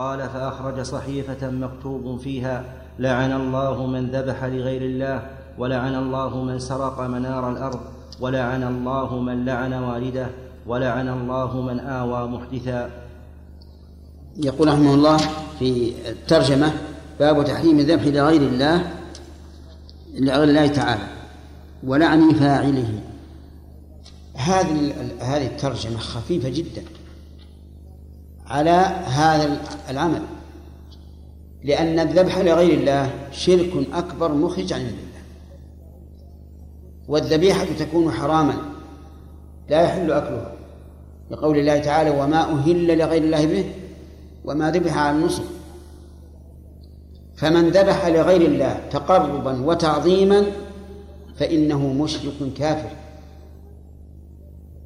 قال فأخرج صحيفة مكتوب فيها لعن الله من ذبح لغير الله ولعن الله من سرق منار الأرض ولعن الله من لعن والده ولعن الله من آوى محدثا. يقول رحمه الله في الترجمة باب تحريم الذبح لغير الله لغير الله تعالى ولعن فاعله. هذه هذه الترجمة خفيفة جدا. على هذا العمل. لأن الذبح لغير الله شرك أكبر مخرج عن الله والذبيحة تكون حراما لا يحل أكلها. لقول الله تعالى وما أهل لغير الله به وما ذبح على النصر. فمن ذبح لغير الله تقربا وتعظيما فإنه مشرك كافر.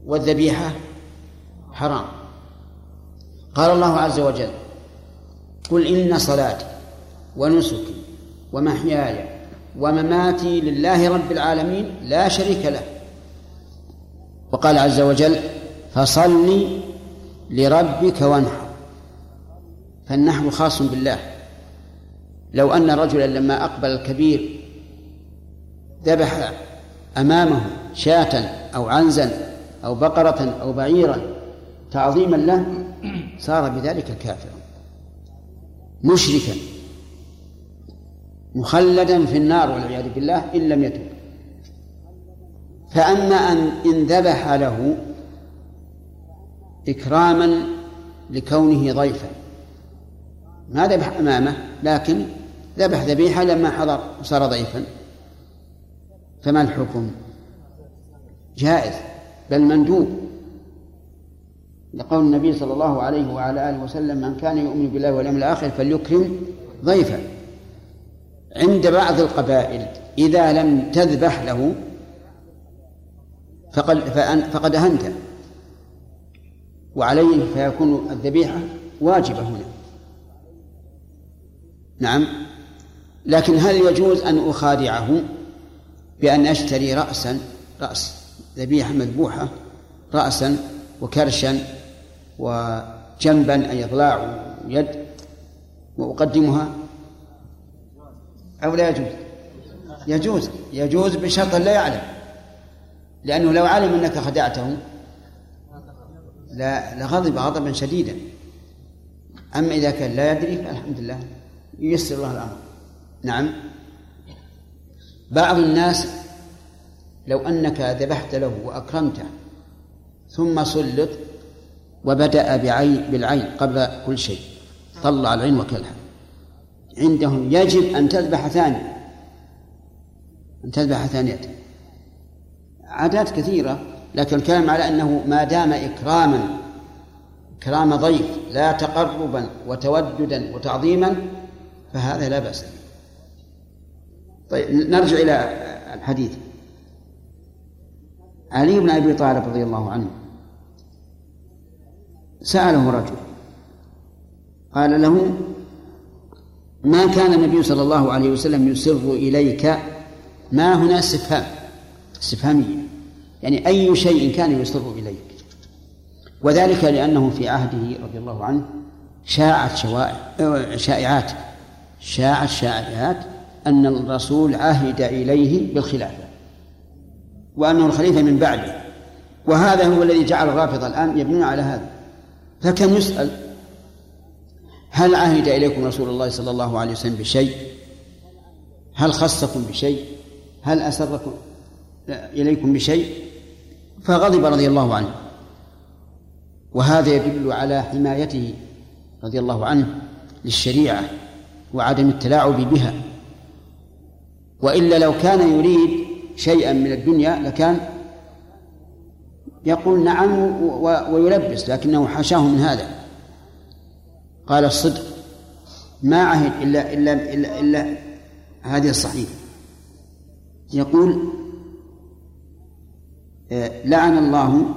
والذبيحة حرام. قال الله عز وجل قل إن صلاتي ونسكي ومحياي ومماتي لله رب العالمين لا شريك له. وقال عز وجل فصل لربك وانحر. فالنحر خاص بالله. لو أن رجلا لما أقبل الكبير ذبح أمامه شاة أو عنزا أو بقرة أو بعيرا تعظيما له صار بذلك كافرا. مشركا. مخلدا في النار والعياذ بالله إن لم يتب. فأما أن إن ذبح له إكراما لكونه ضيفا. ما ذبح أمامه لكن ذبح ذبيحة لما حضر وصار ضيفا. فما الحكم؟ جائز بل مندوب. لقول النبي صلى الله عليه وعلى آله وسلم من كان يؤمن بالله واليوم الآخر فليكرم ضيفا عند بعض القبائل إذا لم تذبح له فقد فقد أهنته وعليه فيكون الذبيحة واجبة هنا. نعم. لكن هل يجوز أن أخادعه بأن أشتري رأسا رأس ذبيحة مذبوحة رأسا وكرشا وجنبا أي إضلاع ويد وأقدمها أو لا يجوز؟ يجوز. يجوز بشرط لا يعلم. لأنه لو علم أنك خدعته لا لغضب غضبا شديدا. أما إذا كان لا يدري فالحمد لله ييسر الله الأمر. نعم. بعض الناس لو أنك ذبحت له وأكرمته ثم سلط وبدأ بعين بالعين قبل كل شيء. طلع العين وكلها عندهم يجب أن تذبح ثانية. أن تذبح ثانية. عادات كثيرة لكن الكلام على أنه ما دام إكراما إكرام ضيف لا تقربا وتوددا وتعظيما فهذا لا بأس طيب نرجع إلى الحديث. علي بن أبي طالب رضي الله عنه سأله رجل. قال له ما كان النبي صلى الله عليه وسلم يسر إليك؟ ما هنا استفهام. استفهامية. يعني أي شيء كان يسر إليك. وذلك لأنه في عهده رضي الله عنه شاعت شوائع شائعات شاعت شائعات أن الرسول عهد إليه بالخلافة وأنه الخليفة من بعده. وهذا هو الذي جعل الرافضة الآن يبنون على هذا. فكان يسأل؟ هل عهد إليكم رسول الله صلى الله عليه وسلم بشيء؟ هل خصكم بشيء؟ هل أسركم إليكم بشيء؟ فغضب رضي الله عنه. وهذا يدل على حمايته رضي الله عنه للشريعة وعدم التلاعب بها. وإلا لو كان يريد شيئا من الدنيا لكان يقول نعم ويلبس لكنه حاشاه من هذا. قال الصدق. ما عهد إلا إلا إلا, إلا هذه الصحيفة. يقول آه، لعن الله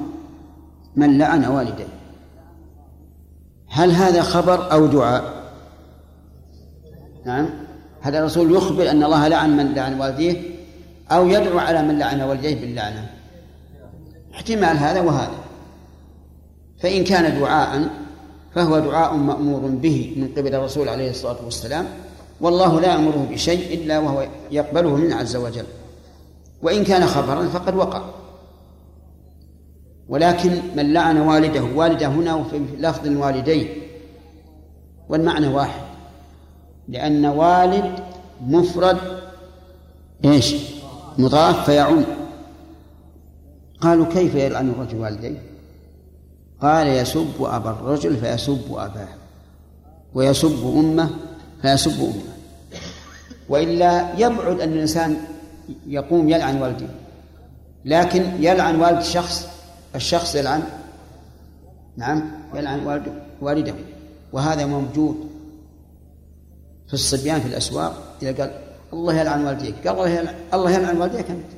من لعن والديه. هل هذا خبر أو دعاء؟ نعم. هذا الرسول يخبر أن الله لعن من لعن والديه أو يدعو على من لعن والديه باللعنة. احتمال هذا وهذا. فإن كان دعاء فهو دعاء مأمور به من قبل الرسول عليه الصلاة والسلام والله لا يأمره بشيء إلا وهو يقبله منه عز وجل. وإن كان خبرا فقد وقع. ولكن من لعن والده والده هنا وفي لفظ الوالدين. والمعنى واحد. لأن والد مفرد إيش؟ مضاف فيعم. قالوا كيف يلعن الرجل والديه؟ قال يسب أبا الرجل فيسب أباه ويسب أمه فيسب أمه. وإلا يبعد أن الإنسان يقوم يلعن والده لكن يلعن والد شخص الشخص يلعن نعم يلعن والده. وهذا موجود في الصبيان في الأسواق إذا قال الله يلعن والديك قال الله يلعن الله يلعن والديك أنت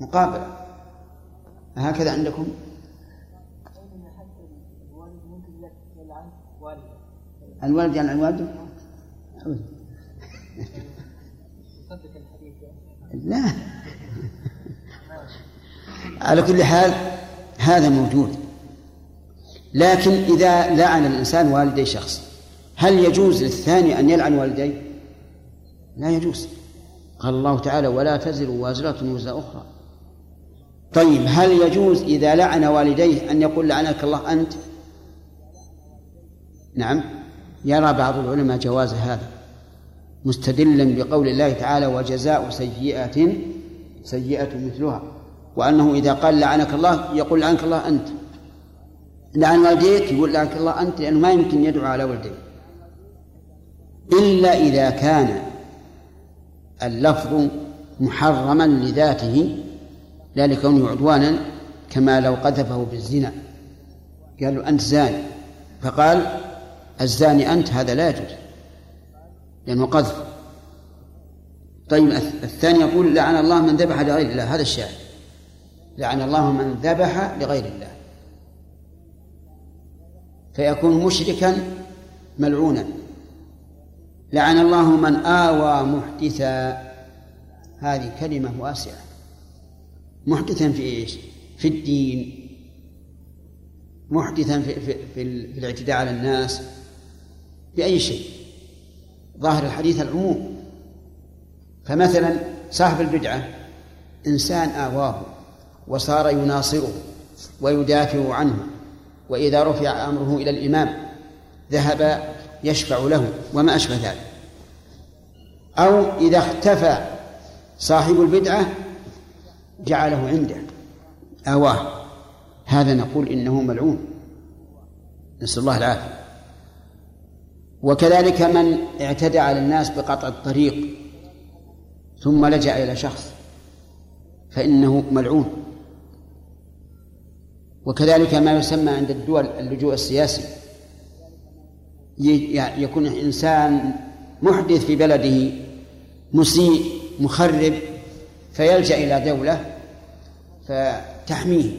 مقابلة هكذا عندكم؟ الوالد يلعن والده لا. على كل حال هذا موجود. لكن إذا لعن الإنسان والدي شخص هل يجوز للثاني أن يلعن والديه؟ لا يجوز. قال الله تعالى ولا تزر وازرة وزر أخرى. طيب هل يجوز إذا لعن والديه أن يقول لعنك الله أنت؟ نعم. يرى بعض العلماء جواز هذا مستدلا بقول الله تعالى وجزاء سيئة سيئة مثلها. وأنه إذا قال لعنك الله يقول لعنك الله أنت. لعن والديك يقول لعنك الله أنت لأنه ما يمكن يدعو على والديه. إلا إذا كان اللفظ محرما لذاته لا لكونه عدوانا كما لو قذفه بالزنا. قال له أنت زاني. فقال الزاني أنت هذا لا يجوز لأنه قذف. طيب الثاني يقول لعن الله من ذبح لغير الله. هذا الشاهد. لعن الله من ذبح لغير الله. فيكون مشركا ملعونا. لعن الله من آوى محدثا. هذه كلمة واسعة. محدثا في إيش؟ في الدين. محدثا في, في, في, الاعتداء على الناس. بأي شيء. ظاهر الحديث العموم. فمثلا صاحب البدعة إنسان آواه وصار يناصره ويدافع عنه وإذا رفع أمره إلى الإمام ذهب يشفع له وما أشبه ذلك. أو إذا اختفى صاحب البدعة جعله عنده. آواه. هذا نقول إنه ملعون. نسأل الله العافية. وكذلك من اعتدى على الناس بقطع الطريق ثم لجأ إلى شخص فإنه ملعون. وكذلك ما يسمى عند الدول اللجوء السياسي. يكون إنسان محدث في بلده مسيء مخرب فيلجأ إلى دولة فتحميه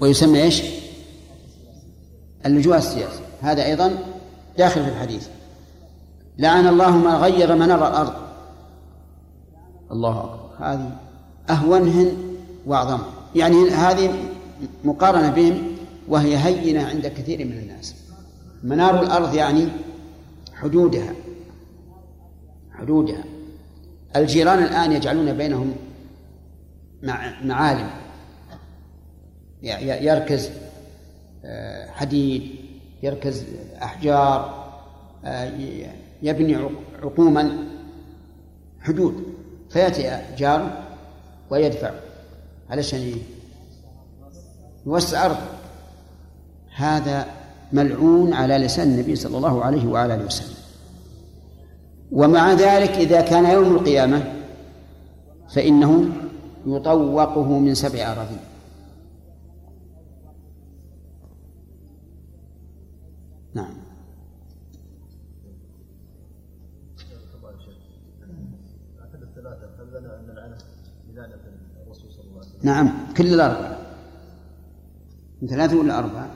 ويسمى إيش؟ اللجوء السياسي هذا أيضا داخل في الحديث. لعن الله من غير منار الأرض. الله أكبر. هذه أهونهن وأعظمها يعني هذه مقارنة بهم وهي هينة عند كثير من الناس. منار الأرض يعني حدودها. حدودها. الجيران الآن يجعلون بينهم معالم. يركز آه، حديد يركز أحجار آه، يبني عقوما حدود فيأتي جار ويدفع علشان يوسع أرضه. هذا ملعون على لسان النبي صلى الله عليه وعلى آله وسلم. ومع ذلك إذا كان يوم القيامة فإنه يطوقه من سبع أراضين. نعم. نعم كل الأربعة. من ثلاثة ولا أربعة؟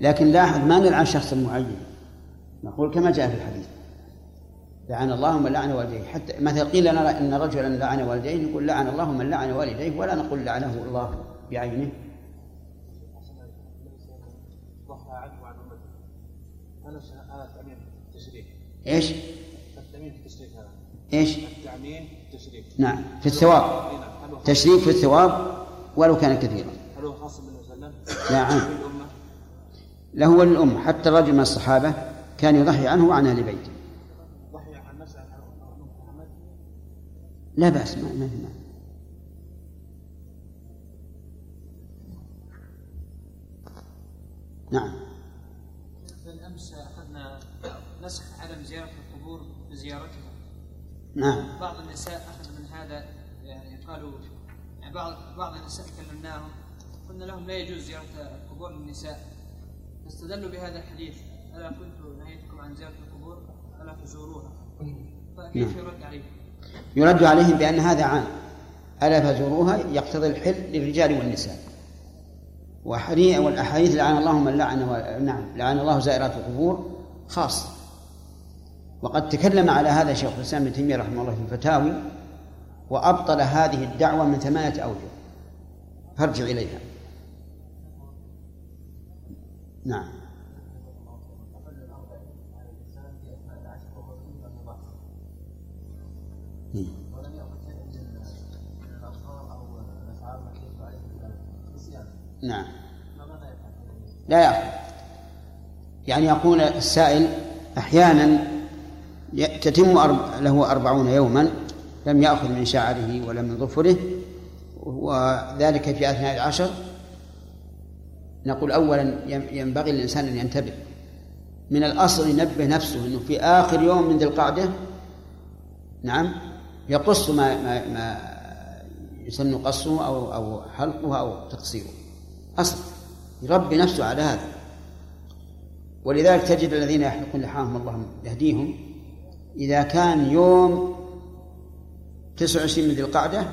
لكن لاحظ ما نلعن شخصا معين نقول كما جاء في الحديث. لعن الله من لعن والديه حتى مثلا قيل لنا إن رجلا لعن والديه نقول لعن الله من لعن والديه ولا نقول لعنه الله بعينه إيش؟ التعميم في هذا إيش؟ التعميم في نعم في الثواب تشريف في الثواب ولو كان كثيرا هل هو خاص بالنبي صلى الله عليه وسلم؟ عام له وللأمة حتى الرجل من الصحابة كان يضحي عنه وعن أهل بيته لا بأس ما ما نعم. بالأمس أخذنا نسخ عدم زيارة القبور بزيارتها نعم. بعض النساء اخذ من هذا يعني قالوا يعني بعض بعض النساء كلمناهم قلنا لهم لا يجوز زيارة القبور للنساء. فاستدلوا بهذا الحديث. ألا كنت نهيتكم عن زيارة القبور؟ فلا تزوروها؟ فكيف نعم. يرد عليهم؟ يرد عليهم بأن هذا عام. ألا فزوروها يقتضي الحل للرجال والنساء. وحديث والأحاديث لعن الله من لعن و... نعم لعن الله زائرات القبور خاص. وقد تكلم على هذا شيخ الإسلام ابن تيمية رحمه الله في الفتاوي وأبطل هذه الدعوة من ثمانية أوجه. فارجع إليها. نعم. نعم. لا يأخذ يعني يقول السائل أحيانا تتم له أربعون يوما لم يأخذ من شعره ولا من ظفره وذلك في أثناء العشر. نقول أولا ينبغي للإنسان أن ينتبه. من الأصل ينبه نفسه أنه في آخر يوم من ذي القعدة نعم يقص ما ما ما يسن قصه أو أو حلقه أو تقصيره. أصل يربي نفسه على هذا. ولذلك تجد الذين يحلقون لحاهم الله يهديهم. إذا كان يوم 29 من ذي القعدة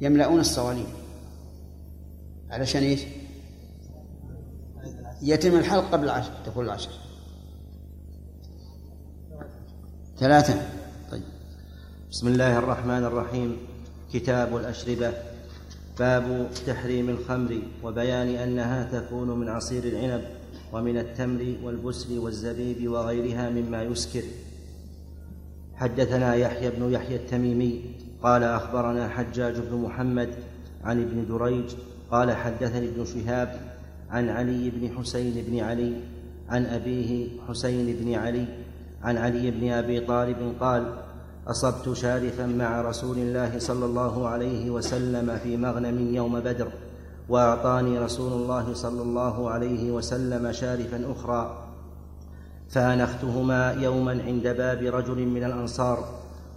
يملؤون الصواليب علشان إيش؟ يتم الحلق قبل العشر تقول العشر. ثلاثة. طيب. بسم الله الرحمن الرحيم. كتاب الأشربة. باب تحريم الخمر وبيان أنها تكون من عصير العنب ومن التمر والبسل والزبيب وغيرها مما يسكر. حدثنا يحيى بن يحيى التميمي قال أخبرنا حجاج بن محمد عن ابن دريج قال حدثني ابن شهاب عن علي بن حسين بن علي عن أبيه حسين بن علي عن علي بن أبي طالب قال أصبت شارفا مع رسول الله صلى الله عليه وسلم في مغنم يوم بدر وأعطاني رسول الله صلى الله عليه وسلم شارفا أخرى. فأنختهما يوما عند باب رجل من الأنصار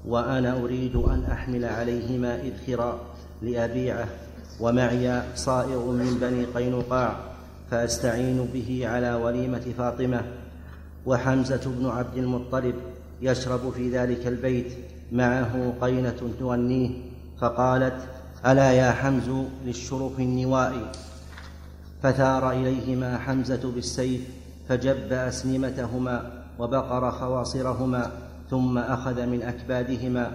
وأنا أريد أن أحمل عليهما اذخرا لأبيعه ومعي صائغ من بني قينقاع فأستعين به على وليمة فاطمة وحمزة بن عبد المطلب يشرب في ذلك البيت معه قينة تغنيه فقالت ألا يا حمز للشرف النواء؟ فثار إليهما حمزة بالسيف فجب أسنمتهما وبقر خواصرهما ثم أخذ من أكبادهما.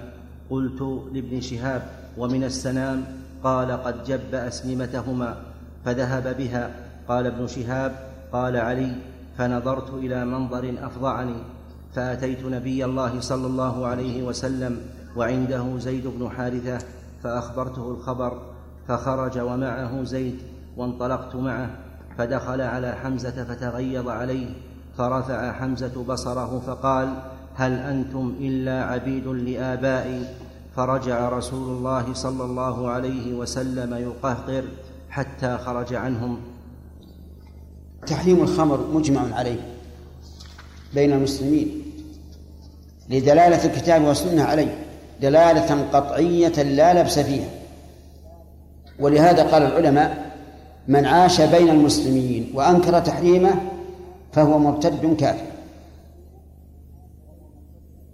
قلت لابن شهاب ومن السنام قال قد جب أسنمتهما فذهب بها. قال ابن شهاب قال علي فنظرت إلى منظر أفظعني فأتيت نبي الله صلى الله عليه وسلم وعنده زيد بن حارثة فأخبرته الخبر فخرج ومعه زيد وانطلقت معه فدخل على حمزة فتغيظ عليه فرفع حمزة بصره فقال هل أنتم إلا عبيد لآبائي؟ فرجع رسول الله صلى الله عليه وسلم يقهقر حتى خرج عنهم. تحريم الخمر مجمع عليه بين المسلمين. لدلالة الكتاب والسنة عليه دلالة قطعية لا لبس فيها. ولهذا قال العلماء من عاش بين المسلمين وأنكر تحريمه فهو مرتد كافر.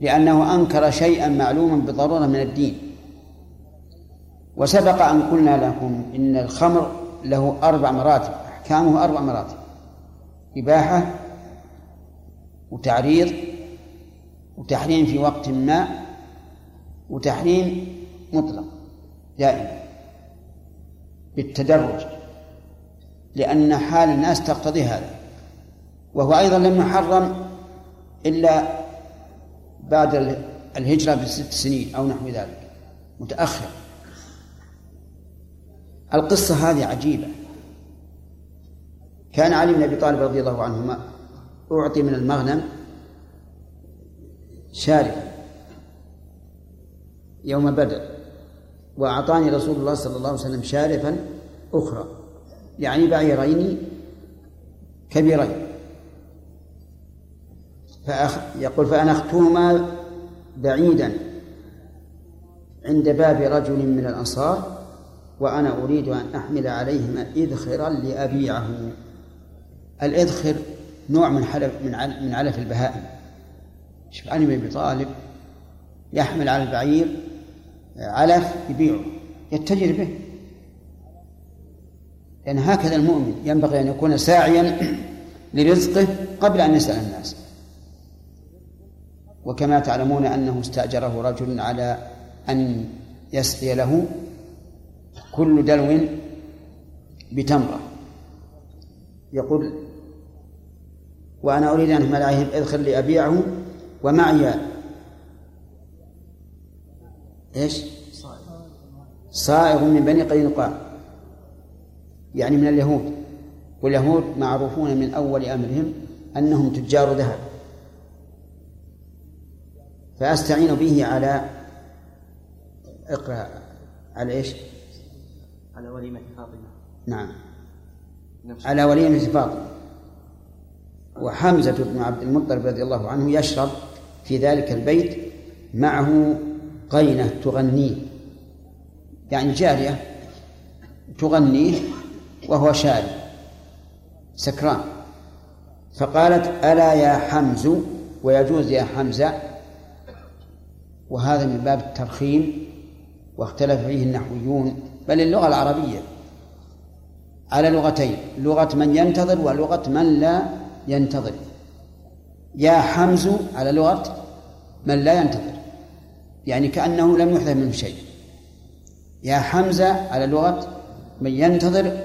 لأنه أنكر شيئا معلوما بضرورة من الدين. وسبق أن قلنا لكم إن الخمر له أربع مراتب أحكامه أربع مراتب إباحة وتعريض وتحريم في وقت ما وتحريم مطلق دائما بالتدرج لأن حال الناس تقتضي هذا. وهو أيضا لم يحرم إلا بعد الهجرة بست سنين أو نحو ذلك متأخر. القصة هذه عجيبة. كان علي بن أبي طالب رضي الله عنهما أعطي من المغنم شارفا يوم بدر وأعطاني رسول الله صلى الله عليه وسلم شارفا أخرى يعني بعيرين كبيرين. فأخ يقول فأنختهما بعيدا عند باب رجل من الأنصار وأنا أريد أن أحمل عليهما إذخرا لأبيعه. الإذخر نوع من حلف من علف البهائم. شوف علي بن أبي طالب يحمل على البعير علف يبيعه يتجر به. لأن هكذا المؤمن ينبغي أن يكون ساعيا لرزقه قبل أن يسأل الناس. وكما تعلمون أنه استأجره رجل على أن يسقي له كل دلو بتمرة. يقول وأنا أريد أن أدخل لي أبيعه ومعي إيش؟ صائغ من بني قينقاع يعني من اليهود. واليهود معروفون من أول أمرهم أنهم تجار ذهب. فأستعين به على إقرأ على إيش؟ على وليمة فاطمة. نعم. على وليمة فاطمة. وحمزة بن عبد المطلب رضي الله عنه يشرب في ذلك البيت معه قينة تغنيه يعني جارية تغنيه وهو شارب سكران. فقالت ألا يا حمز؟ ويجوز يا حمزة. وهذا من باب الترخيم واختلف فيه النحويون بل اللغة العربية على لغتين لغة من ينتظر ولغة من لا ينتظر. يا حمز على لغة من لا ينتظر. يعني كأنه لم يحدث منه شيء. يا حمزة على لغة من ينتظر.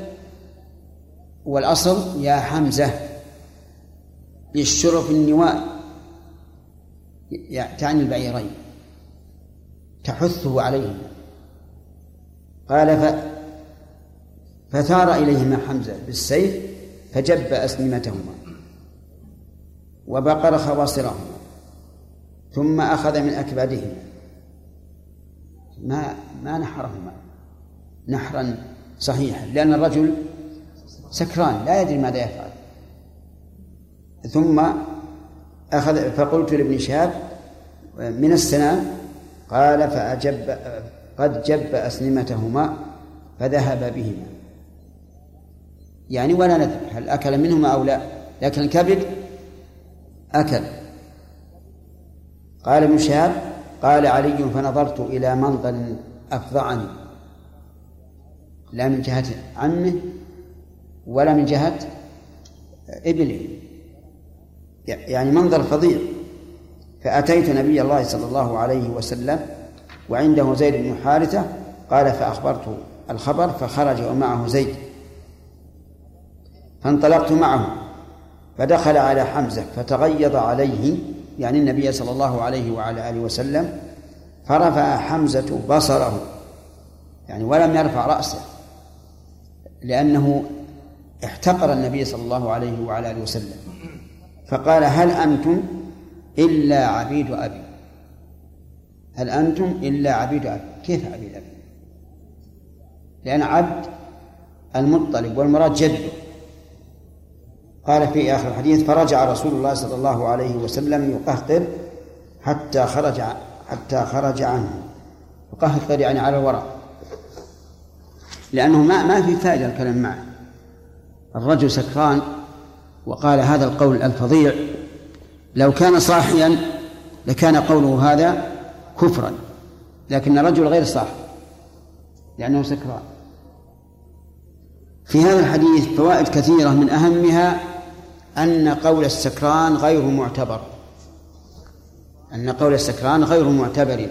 والأصل يا حمزة. للشرف النواء تعني البعيرين. تحثه عليهما قال ف فثار إليهما حمزة بالسيف فجب أسنمتهما وبقر خواصرهما ثم أخذ من أكبادهما ما ما نحرهما. نحرا صحيحا لأن الرجل سكران لا يدري ماذا يفعل. ثم أخذ فقلت لابن شهاب من السنام قال فأجب قد جب أسنمتهما فذهب بهما. يعني ولا ندري هل أكل منهما أو لا لكن الكبد أكل. قال ابن شهاب قال علي فنظرت إلى منظر أفظعني لا من جهة عمه ولا من جهة ابنه. يعني منظر فظيع. فأتيت نبي الله صلى الله عليه وسلم وعنده زيد بن حارثة قال فأخبرته الخبر فخرج ومعه زيد. فانطلقت معه. فدخل على حمزة فتغيظ عليه يعني النبي صلى الله عليه وعلى آله وسلم فرفع حمزة بصره يعني ولم يرفع رأسه لأنه احتقر النبي صلى الله عليه وعلى آله وسلم. فقال هل أنتم إلا عبيد أبي؟ هل أنتم إلا عبيد أبي؟ كيف عبيد أبي؟ لأن عبد المطلب والمراد جده. قال في آخر الحديث فرجع رسول الله صلى الله عليه وسلم يقهقر حتى خرج حتى خرج عنه. يقهقر يعني على الوراء لأنه ما ما في فائدة الكلام معه. الرجل سكران وقال هذا القول الفظيع لو كان صاحيا لكان قوله هذا كفرا لكن الرجل غير صاحي لأنه سكران. في هذا الحديث فوائد كثيرة من أهمها أن قول السكران غير معتبر. أن قول السكران غير معتبر.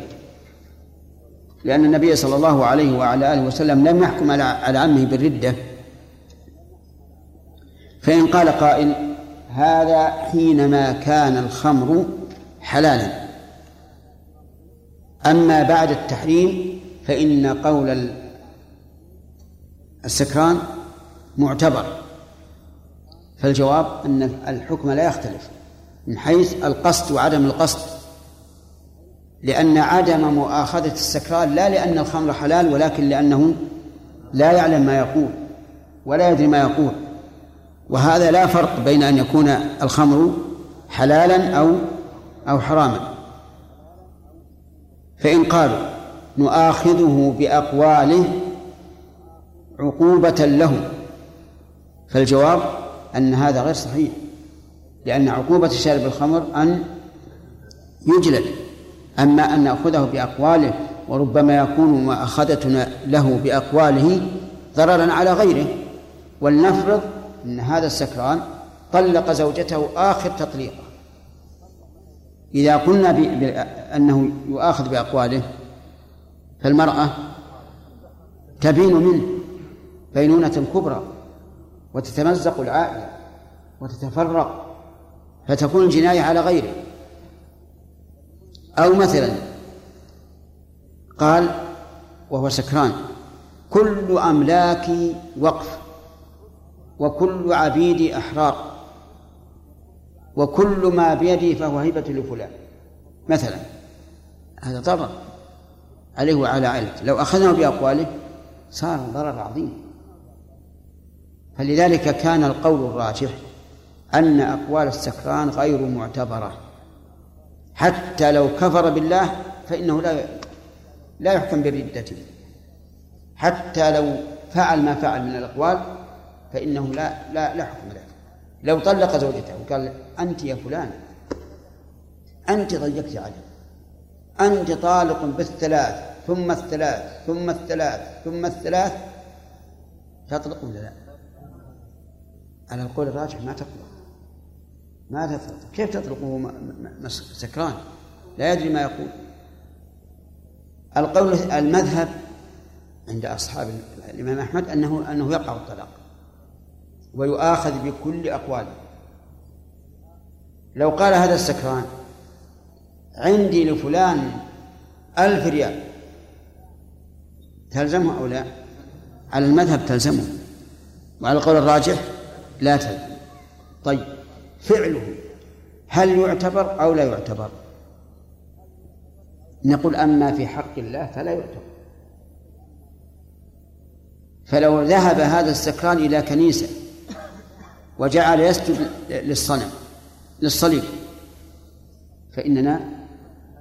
لأن النبي صلى الله عليه وعلى آله وسلم لم يحكم على عمه بالردة. فإن قال قائل هذا حينما كان الخمر حلالا. أما بعد التحريم فإن قول السكران معتبر. فالجواب أن الحكم لا يختلف من حيث القصد وعدم القصد. لأن عدم مؤاخذة السكران لا لأن الخمر حلال ولكن لأنه لا يعلم ما يقول ولا يدري ما يقول. وهذا لا فرق بين أن يكون الخمر حلالا أو أو حراما. فإن قالوا نؤاخذه بأقواله عقوبة له فالجواب أن هذا غير صحيح لأن عقوبة شارب الخمر أن يجلد أما أن نأخذه بأقواله وربما يكون مؤاخذتنا له بأقواله ضررا على غيره. ولنفرض أن هذا السكران طلق زوجته آخر تطليقة. إذا قلنا أنه يؤاخذ بأقواله فالمرأة تبين منه بينونة كبرى. وتتمزق العائلة وتتفرق فتكون الجناية على غيره. أو مثلا قال وهو سكران كل أملاكي وقف وكل عبيدي أحرار وكل ما بيدي فهو هبة لفلان. مثلا هذا ضرر عليه وعلى عائلته. لو أخذنا بأقواله صار ضرر عظيم. فلذلك كان القول الراجح أن أقوال السكران غير معتبرة. حتى لو كفر بالله فإنه لا لا يحكم بردته حتى لو فعل ما فعل من الأقوال فإنه لا لا لا حكم له. لو طلق زوجته وقال أنت يا فلان أنت ضيقت علي. أنت طالق بالثلاث ثم الثلاث ثم الثلاث ثم الثلاث تطلق ولا لا؟ على القول الراجح ما تطلق ما تطلق كيف تطلق وهو سكران؟ لا يدري ما يقول. القول المذهب عند أصحاب الإمام أحمد أنه أنه يقع الطلاق ويؤاخذ بكل أقواله. لو قال هذا السكران عندي لفلان ألف ريال تلزمه أو لا؟ على المذهب تلزمه. وعلى القول الراجح لا تلزم طيب فعله هل يعتبر أو لا يعتبر؟ نقول أما في حق الله فلا يعتبر. فلو ذهب هذا السكران إلى كنيسة وجعل يسجد للصنم للصليب فإننا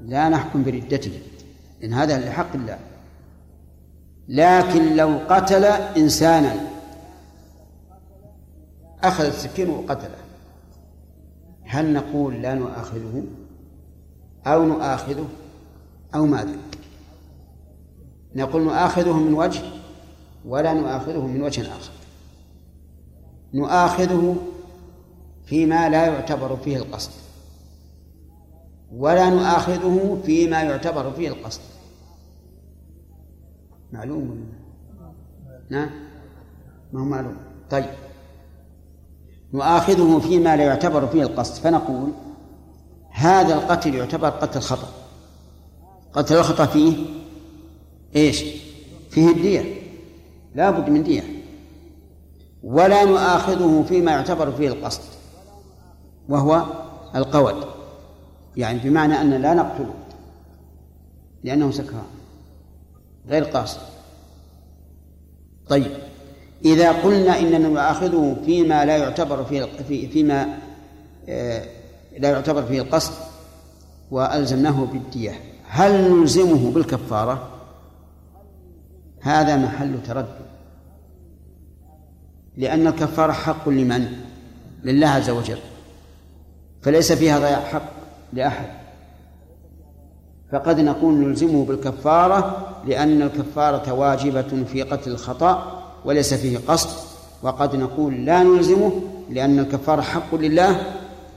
لا نحكم بردته إن هذا لحق الله. لكن لو قتل إنسانا أخذ السكين وقتله. هل نقول لا نؤاخذه؟ أو نؤاخذه؟ أو ماذا؟ نقول نؤاخذه من وجه ولا نؤاخذه من وجه آخر. نؤاخذه فيما لا يعتبر فيه القصد. ولا نؤاخذه فيما يعتبر فيه القصد. معلوم نعم؟ ما هو معلوم؟ طيب. نؤاخذه فيما لا يعتبر فيه القصد. فنقول هذا القتل يعتبر قتل خطأ. قتل الخطأ فيه إيش؟ فيه الدية. لا بد من دية. ولا نؤاخذه فيما يعتبر فيه القصد وهو القود يعني بمعنى أن لا نقتله لأنه سكران غير قاصد. طيب. إذا قلنا إننا نؤاخذه فيما لا يعتبر فيه في فيما آه، لا يعتبر فيه القصد وألزمناه بالدية هل نلزمه بالكفارة؟ هذا محل تردد لأن الكفارة حق لمن؟ لله عز وجل فليس فيها ضياع حق لأحد فقد نقول نلزمه بالكفارة لأن الكفارة واجبة في قتل الخطأ وليس فيه قصد وقد نقول لا نلزمه لأن الكفارة حق لله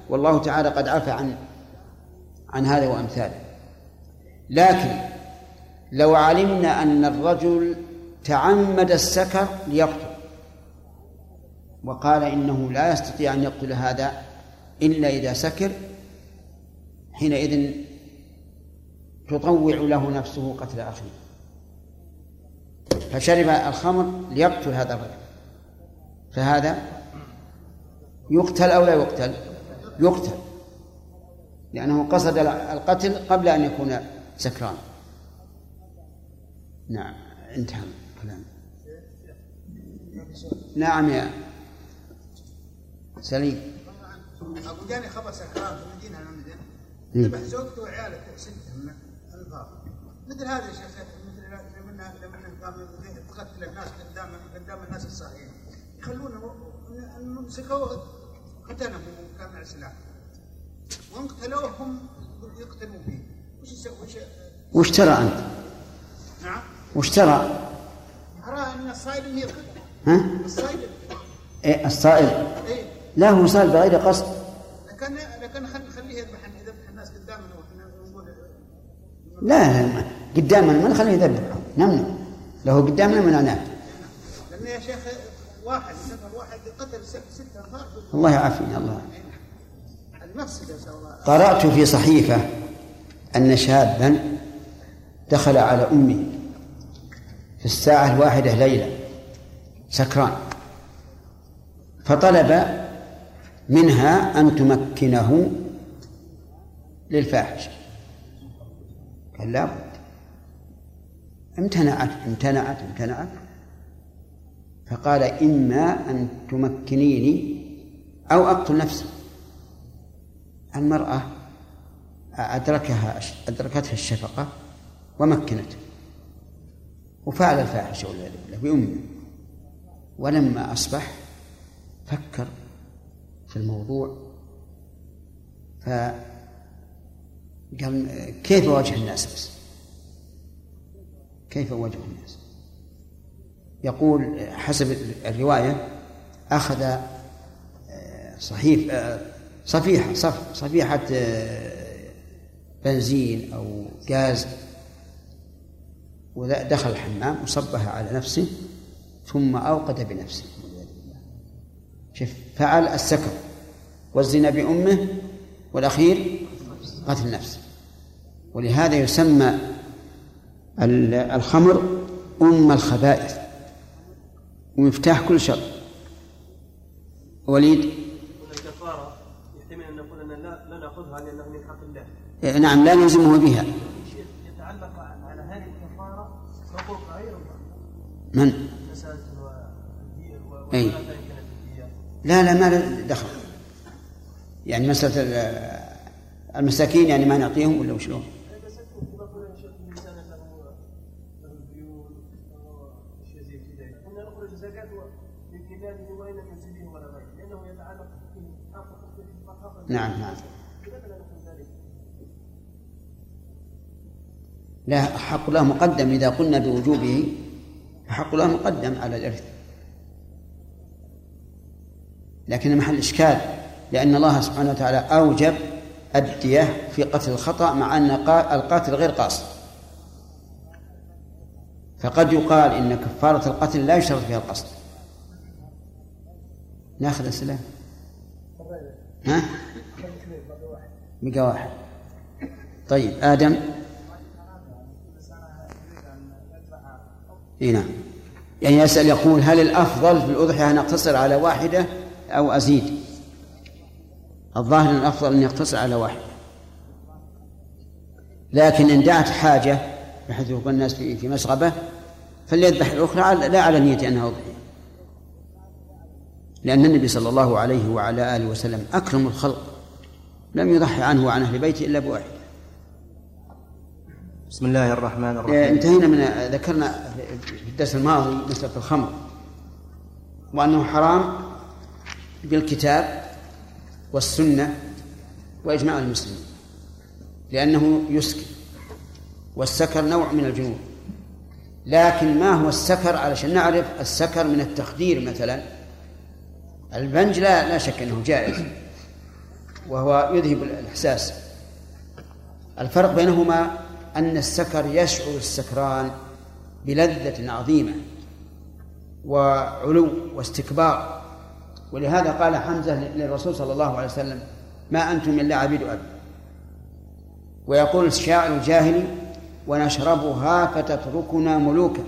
والله تعالى قد عفى عن عن هذا وأمثاله. لكن لو علمنا أن الرجل تعمد السكر ليقتل وقال إنه لا يستطيع أن يقتل هذا إلا إذا سكر حينئذ تطوع له نفسه قتل أخيه. فشرب الخمر ليقتل هذا الرجل. فهذا يقتل أو لا يقتل؟ يقتل. لأنه قصد القتل قبل أن يكون سكران. نعم انتهى الكلام. نعم يا سليم. أبو جاني خبر سكران في المدينة. ذبح زوجته وعياله سته من الفاظ مثل هذا يا شيخ. لما لما تقتل الناس قدام قدام الناس الصالحين يخلونه مسكوه قتلهم كان مع سلاح وان قتلوه هم يقتلون فيه. وش وش وش ترى أنت؟ نعم. وش ترى؟ أرى أن الصائد يقتل ها؟ الصائد إيه الصائل إيه. لا هو صائل بغير قصد. لكن لكن خل- خليه يذبح يذبح الناس قدامنا وإحنا نقول لا لا قدامنا ما نخليه يذبحه نمنع له قدامنا منعناه لأن يا شيخ واحد سفر واحد قتل ست ست انفار الله يعافينا الله. المفسده نسال الله. قرأت في صحيفة أن شابا دخل على أمه في الساعة الواحدة ليلة سكران. فطلب منها أن تمكنه للفاحشة. قال لا. امتنعت امتنعت امتنعت. فقال إما أن تمكنيني أو أقتل نفسي. المرأة أدركها أدركتها الشفقة ومكنته وفعل الفاحشة والعياذ بالله بأمه ولما أصبح فكر في الموضوع. فقال كيف أواجه الناس بس؟ كيف أواجه الناس؟ يقول حسب الرواية أخذ آه، صحيف آه، صفيحة صف صفيحة آه، بنزين أو غاز ودخل الحمام وصبها على نفسه ثم أوقد بنفسه. شوف فعل السكر والزنا بأمه والأخير قتل نفسه. ولهذا يسمى الخمر أم الخبائث ومفتاح كل شر. وليد؟ الكفارة يحتمل أن نقول أن لا لا نأخذها لأنه من حق الله. إيه، نعم لا نلزمه بها. يتعلق على هذه الكفارة حقوق غير من؟ أي. لا لا ما له دخل. يعني مسألة ال- المساكين يعني ما نعطيهم ولا وشلون؟ نعم نعم. لا حق الله مقدم إذا قلنا بوجوبه فحق الله مقدم على الإرث. لكن محل إشكال لأن الله سبحانه وتعالى أوجب الدية في قتل الخطأ مع أن قا- القاتل غير قاصد. فقد يقال إن كفارة القتل لا يشترط فيها القصد. ناخذ السلام. ها؟ بقى واحد. طيب آدم. إي نعم. يعني يسأل يقول هل الأفضل في الأضحية أن أقتصر على واحدة أو أزيد؟ الظاهر أن الأفضل أن يقتصر على واحدة. لكن إن دعت حاجة بحيث يكون الناس في مسغبة فليذبح الأخرى لا على نية أنها أضحية. لأن النبي صلى الله عليه وعلى آله وسلم أكرم الخلق لم يضحي عنه وعن أهل بيته إلا بواحد بسم الله الرحمن آه، الرحيم انتهينا من ذكرنا في الدرس الماضي مسألة الخمر وأنه حرام بالكتاب والسنة وإجماع المسلمين لأنه يسكر والسكر نوع من الجنون. لكن ما هو السكر؟ علشان نعرف السكر من التخدير مثلا. البنج لا لا شك أنه جائز وهو يذهب الإحساس. الفرق بينهما أن السكر يشعر السكران بلذة عظيمة وعلو واستكبار. ولهذا قال حمزة للرسول صلى الله عليه وسلم ما أنتم إلا عبيد أبي ويقول الشاعر الجاهلي ونشربها فتتركنا ملوكا.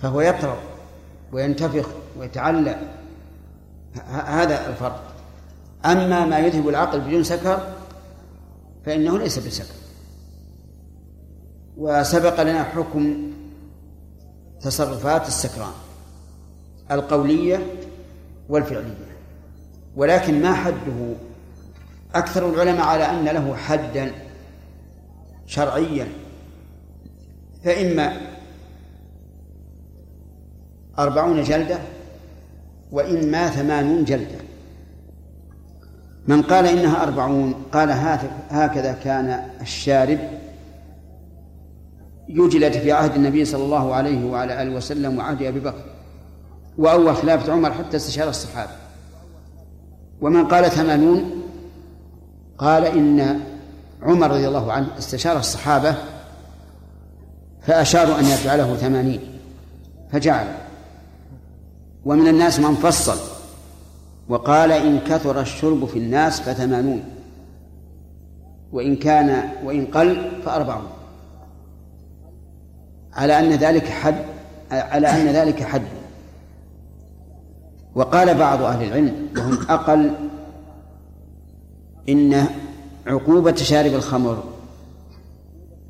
فهو يطرب وينتفخ ويتعلى هذا الفرق. أما ما يذهب العقل بدون سكر فإنه ليس بسكر. وسبق لنا حكم تصرفات السكران القولية والفعلية. ولكن ما حده؟ أكثر العلماء على أن له حدا شرعيا. فإما أربعون جلدة وإما ثمانون جلدة من قال إنها أربعون قال هكذا كان الشارب يجلد في عهد النبي صلى الله عليه وعلى آله وسلم وعهد أبي بكر وأول خلافة عمر حتى استشار الصحابة. ومن قال ثمانون قال إن عمر رضي الله عنه استشار الصحابة فأشاروا أن يجعله ثمانين فجعل. ومن الناس من فصل وقال إن كثر الشرب في الناس فثمانون وإن كان وإن قل فأربعون على أن ذلك حد على أن ذلك حد وقال بعض أهل العلم وهم أقل إن عقوبة شارب الخمر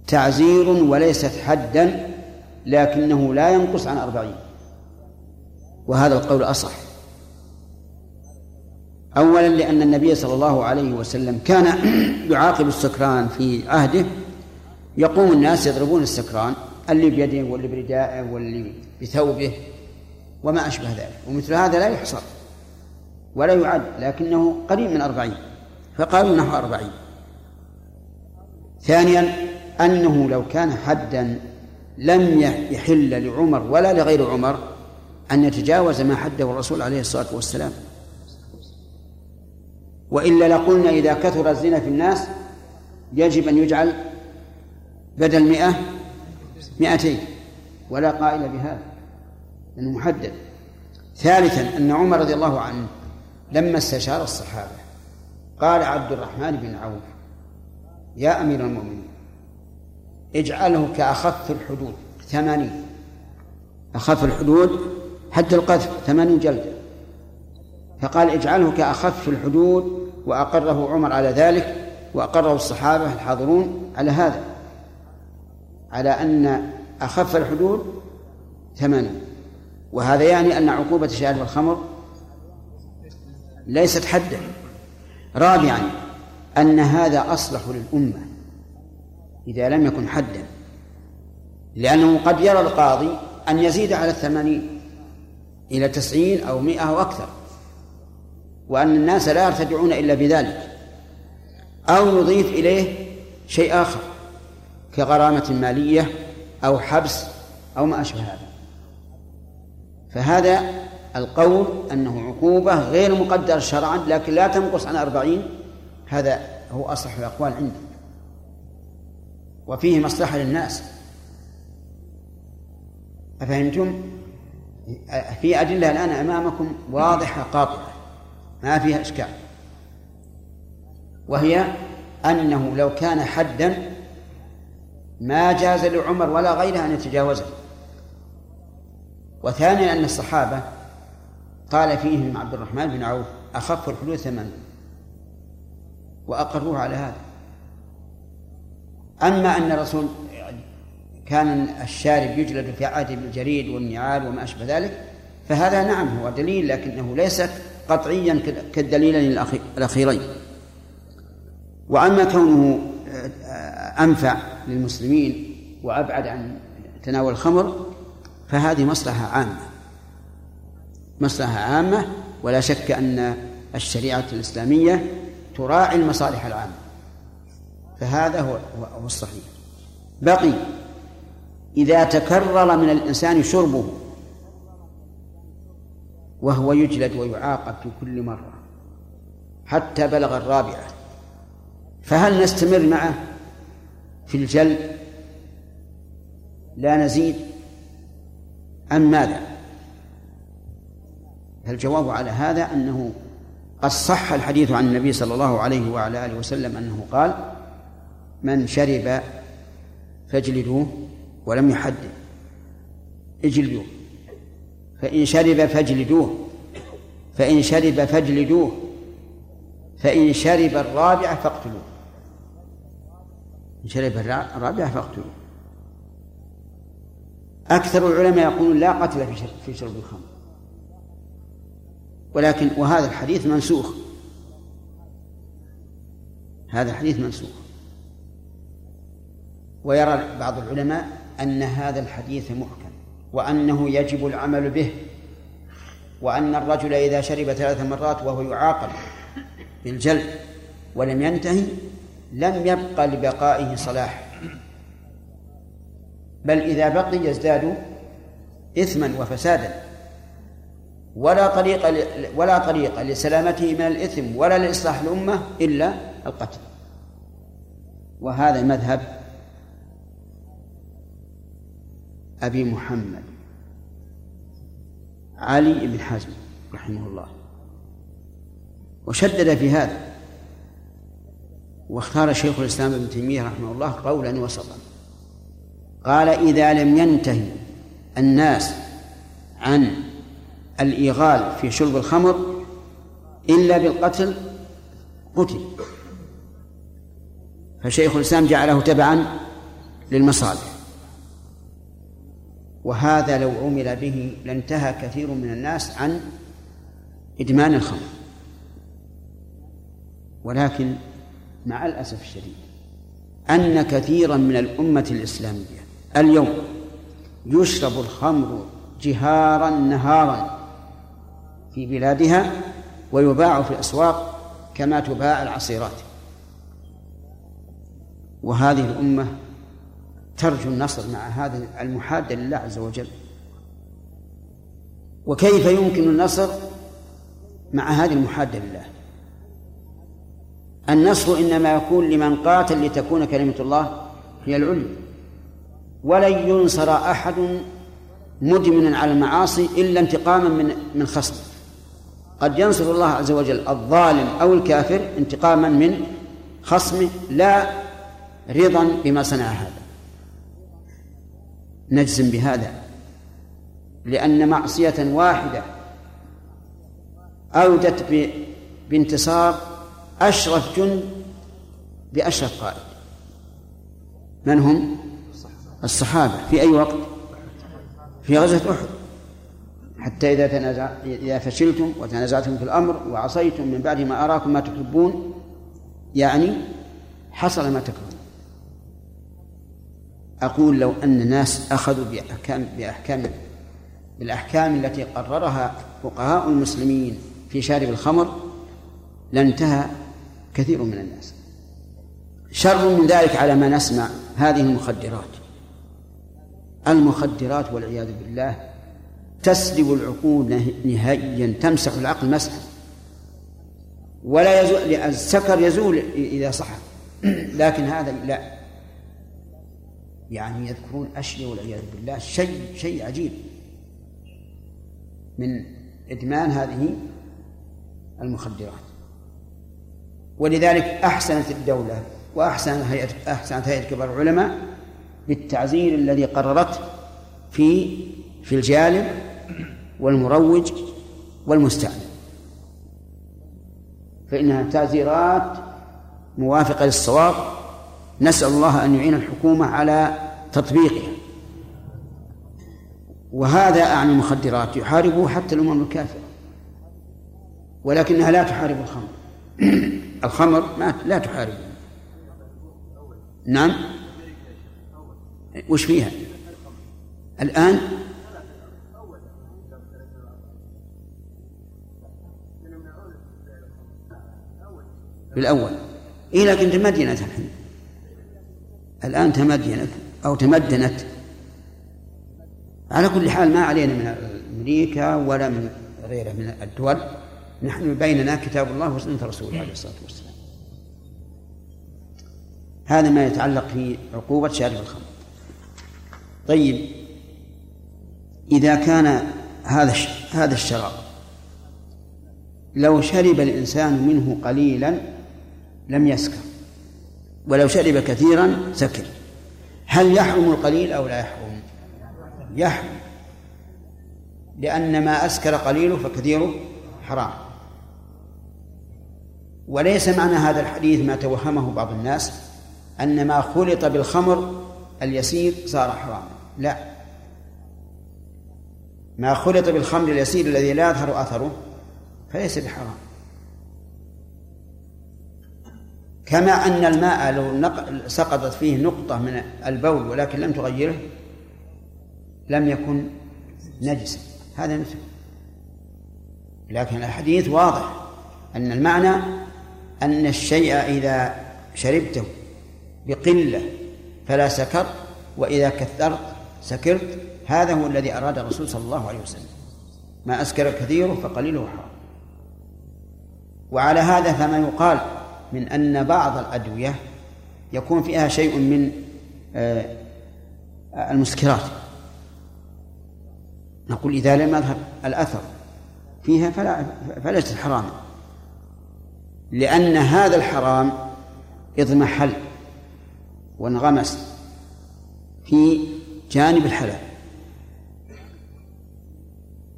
تعزير وليست حدا لكنه لا ينقص عن أربعين وهذا القول أصح. أولا لأن النبي صلى الله عليه وسلم كان يعاقب السكران في عهده. يقوم الناس يضربون السكران اللي بيده واللي بردائه واللي بثوبه وما أشبه ذلك. ومثل هذا لا يحصر ولا يعد لكنه قريب من أربعين. فقالوا نحو أربعين. ثانيا أنه لو كان حدا لم يحل لعمر ولا لغير عمر أن يتجاوز ما حده الرسول عليه الصلاة والسلام. وإلا لقلنا إذا كثر الزنا في الناس يجب أن يجعل بدل مئة مئتين ولا قائل بهذا لأنه محدد. ثالثا أن عمر رضي الله عنه لما استشار الصحابة قال عبد الرحمن بن عوف يا أمير المؤمنين اجعله كأخف الحدود. ثمانين أخف الحدود حد القذف ثمانين جلدة فقال اجعله كأخف الحدود وأقره عمر على ذلك وأقره الصحابة الحاضرون على هذا. على أن أخف الحدود ثمانين. وهذا يعني أن عقوبة شارب الخمر ليست حدا. رابعا أن هذا أصلح للأمة إذا لم يكن حدا. لأنه قد يرى القاضي أن يزيد على الثمانين. إلى تسعين أو مئة أو أكثر وأن الناس لا يرتدعون إلا بذلك أو يضيف إليه شيء آخر كغرامة مالية أو حبس أو ما أشبه هذا. فهذا القول أنه عقوبة غير مقدرة شرعا لكن لا تنقص عن أربعين هذا هو أصح الأقوال عندي وفيه مصلحة للناس. أفهمتم؟ في أدلة الآن أمامكم واضحة قاطعة. ما فيها إشكال. وهي أنه لو كان حدا ما جاز لعمر ولا غيره أن يتجاوزه. وثانيا أن الصحابة قال فيهم عبد الرحمن بن عوف أخف الحدود ثمانية وأقروه على هذا. أما أن الرسول كان الشارب يجلد في عهد بالجريد والنعال وما أشبه ذلك فهذا نعم هو دليل لكنه ليس قطعيا كالدليلين الأخيرين. وأما كونه أنفع للمسلمين وأبعد عن تناول الخمر فهذه مصلحة عامة. مصلحة عامة ولا شك أن الشريعة الإسلامية تراعي المصالح العامة. فهذا هو الصحيح. بقي إذا تكرر من الإنسان شربه وهو يجلد ويعاقب في كل مرة حتى بلغ الرابعة فهل نستمر معه في الجلد؟ لا نزيد أم ماذا؟ فالجواب على هذا أنه قد صح الحديث عن النبي صلى الله عليه وعلى آله وسلم أنه قال من شرب فاجلدوه ولم يحدد. اجلدوه. فإن شرب فاجلدوه. فإن شرب فاجلدوه. فإن شرب الرابعة فاقتلوه. إن شرب الرابعة فاقتلوه. أكثر العلماء يقولون لا قتل في شرب الخمر. ولكن وهذا الحديث منسوخ. هذا الحديث منسوخ. ويرى بعض العلماء أن هذا الحديث محكم وأنه يجب العمل به وأن الرجل إذا شرب ثلاث مرات وهو يعاقب بالجلد ولم ينتهي لم يبق لبقائه صلاح. بل إذا بقي يزداد إثما وفسادا. ولا طريق ولا طريق لسلامته من الإثم ولا لإصلاح الأمة إلا القتل. وهذا مذهب أبي محمد علي بن حزم رحمه الله. وشدد في هذا واختار شيخ الإسلام ابن تيمية رحمه الله قولا وسطا. قال إذا لم ينتهي الناس عن الإيغال في شرب الخمر إلا بالقتل قتل. فشيخ الإسلام جعله تبعا للمصالح. وهذا لو عمل به لانتهى كثير من الناس عن إدمان الخمر. ولكن مع الأسف الشديد أن كثيرا من الأمة الإسلامية اليوم يشرب الخمر جهارا نهارا في بلادها ويباع في الأسواق كما تباع العصيرات. وهذه الأمة ترجو النصر مع هذا المحاد لله عز وجل. وكيف يمكن النصر مع هذه المحادة لله؟ النصر إنما يكون لمن قاتل لتكون كلمة الله هي العليا ولن ينصر أحد مدمنا على المعاصي إلا انتقاما من من خصم. قد ينصر الله عز وجل الظالم أو الكافر انتقاما من خصمه لا رضا بما صنع هذا. نجزم بهذا. لأن معصية واحدة أودت بانتصار أشرف جند بأشرف قائد. من هم؟ الصحابة. في أي وقت؟ في غزوة أحد. حتى إذا تنازع إذا فشلتم وتنازعتم في الأمر وعصيتم من بعد ما أراكم ما تحبون يعني حصل ما تكرهون. أقول لو أن الناس أخذوا بأحكام بأحكام بالأحكام التي قررها فقهاء المسلمين في شارب الخمر لانتهى كثير من الناس. شر من ذلك على ما نسمع هذه المخدرات. المخدرات والعياذ بالله تسلب العقول نهائيا تمسح العقل مسحا. ولا يزول السكر يزول إذا صح. لكن هذا لا. يعني يذكرون أشياء والعياذ بالله. شيء شيء عجيب. من إدمان هذه المخدرات. ولذلك أحسنت الدولة وأحسن هيئة أحسنت هيئة كبار العلماء بالتعزير الذي قررته في في الجالب والمروج والمستعمل. فإنها تعزيرات موافقة للصواب نسأل الله أن يعين الحكومة على تطبيقها. وهذا أعني المخدرات يحاربه حتى الأمم الكافرة ولكنها لا تحارب الخمر. الخمر ما لا تحارب نعم؟ وش فيها؟ الآن؟ بالأول. إيه لكن تمدنت الحين. الآن تمدنت أو تمدنت. على كل حال ما علينا من أمريكا ولا من غيرها من الدول. نحن بيننا كتاب الله وسنة رسوله عليه الصلاة والسلام. هذا ما يتعلق في عقوبة شارب الخمر. طيب إذا كان هذا هذا الشراب لو شرب الإنسان منه قليلا لم يسكر. ولو شرب كثيرا سكر. هل يحرم القليل أو لا يحرم؟ يحرم. لأن ما أسكر قليله فكثيره حرام. وليس معنى هذا الحديث ما توهمه بعض الناس أن ما خلط بالخمر اليسير صار حراما. لا. ما خلط بالخمر اليسير الذي لا يظهر أثره فليس بحرام. كما أن الماء لو سقطت فيه نقطة من البول ولكن لم تغيره لم يكن نجسا. هذا مثل لكن الحديث واضح أن المعنى أن الشيء إذا شربته بقلة فلا سكر وإذا كثرت سكرت هذا هو الذي أراد الرسول صلى الله عليه وسلم. ما أسكر كثيره فقليله حرام. وعلى هذا فما يقال من أن بعض الأدوية يكون فيها شيء من آه، المسكرات. نقول إذا لم يظهر الأثر فيها فلا فليست حراما. لأن هذا الحرام اضمحل وانغمس في جانب الحلال.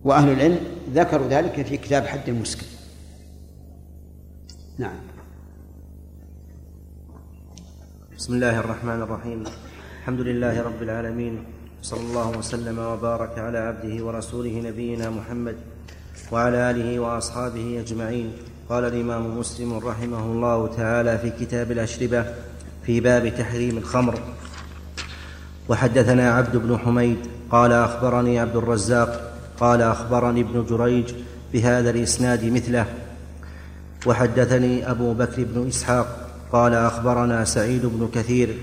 وأهل العلم ذكروا ذلك في كتاب حد المسكر. نعم. بسم الله الرحمن الرحيم. الحمد لله رب العالمين. صلى الله وسلم وبارك على عبده ورسوله نبينا محمد وعلى آله وأصحابه أجمعين. قال الإمام مسلم رحمه الله تعالى في كتاب الأشربة في باب تحريم الخمر. وحدثنا عبد بن حميد قال أخبرني عبد الرزاق قال أخبرني ابن جريج بهذا الإسناد مثله. وحدثني أبو بكر بن إسحاق قال أخبرنا سعيد بن كثير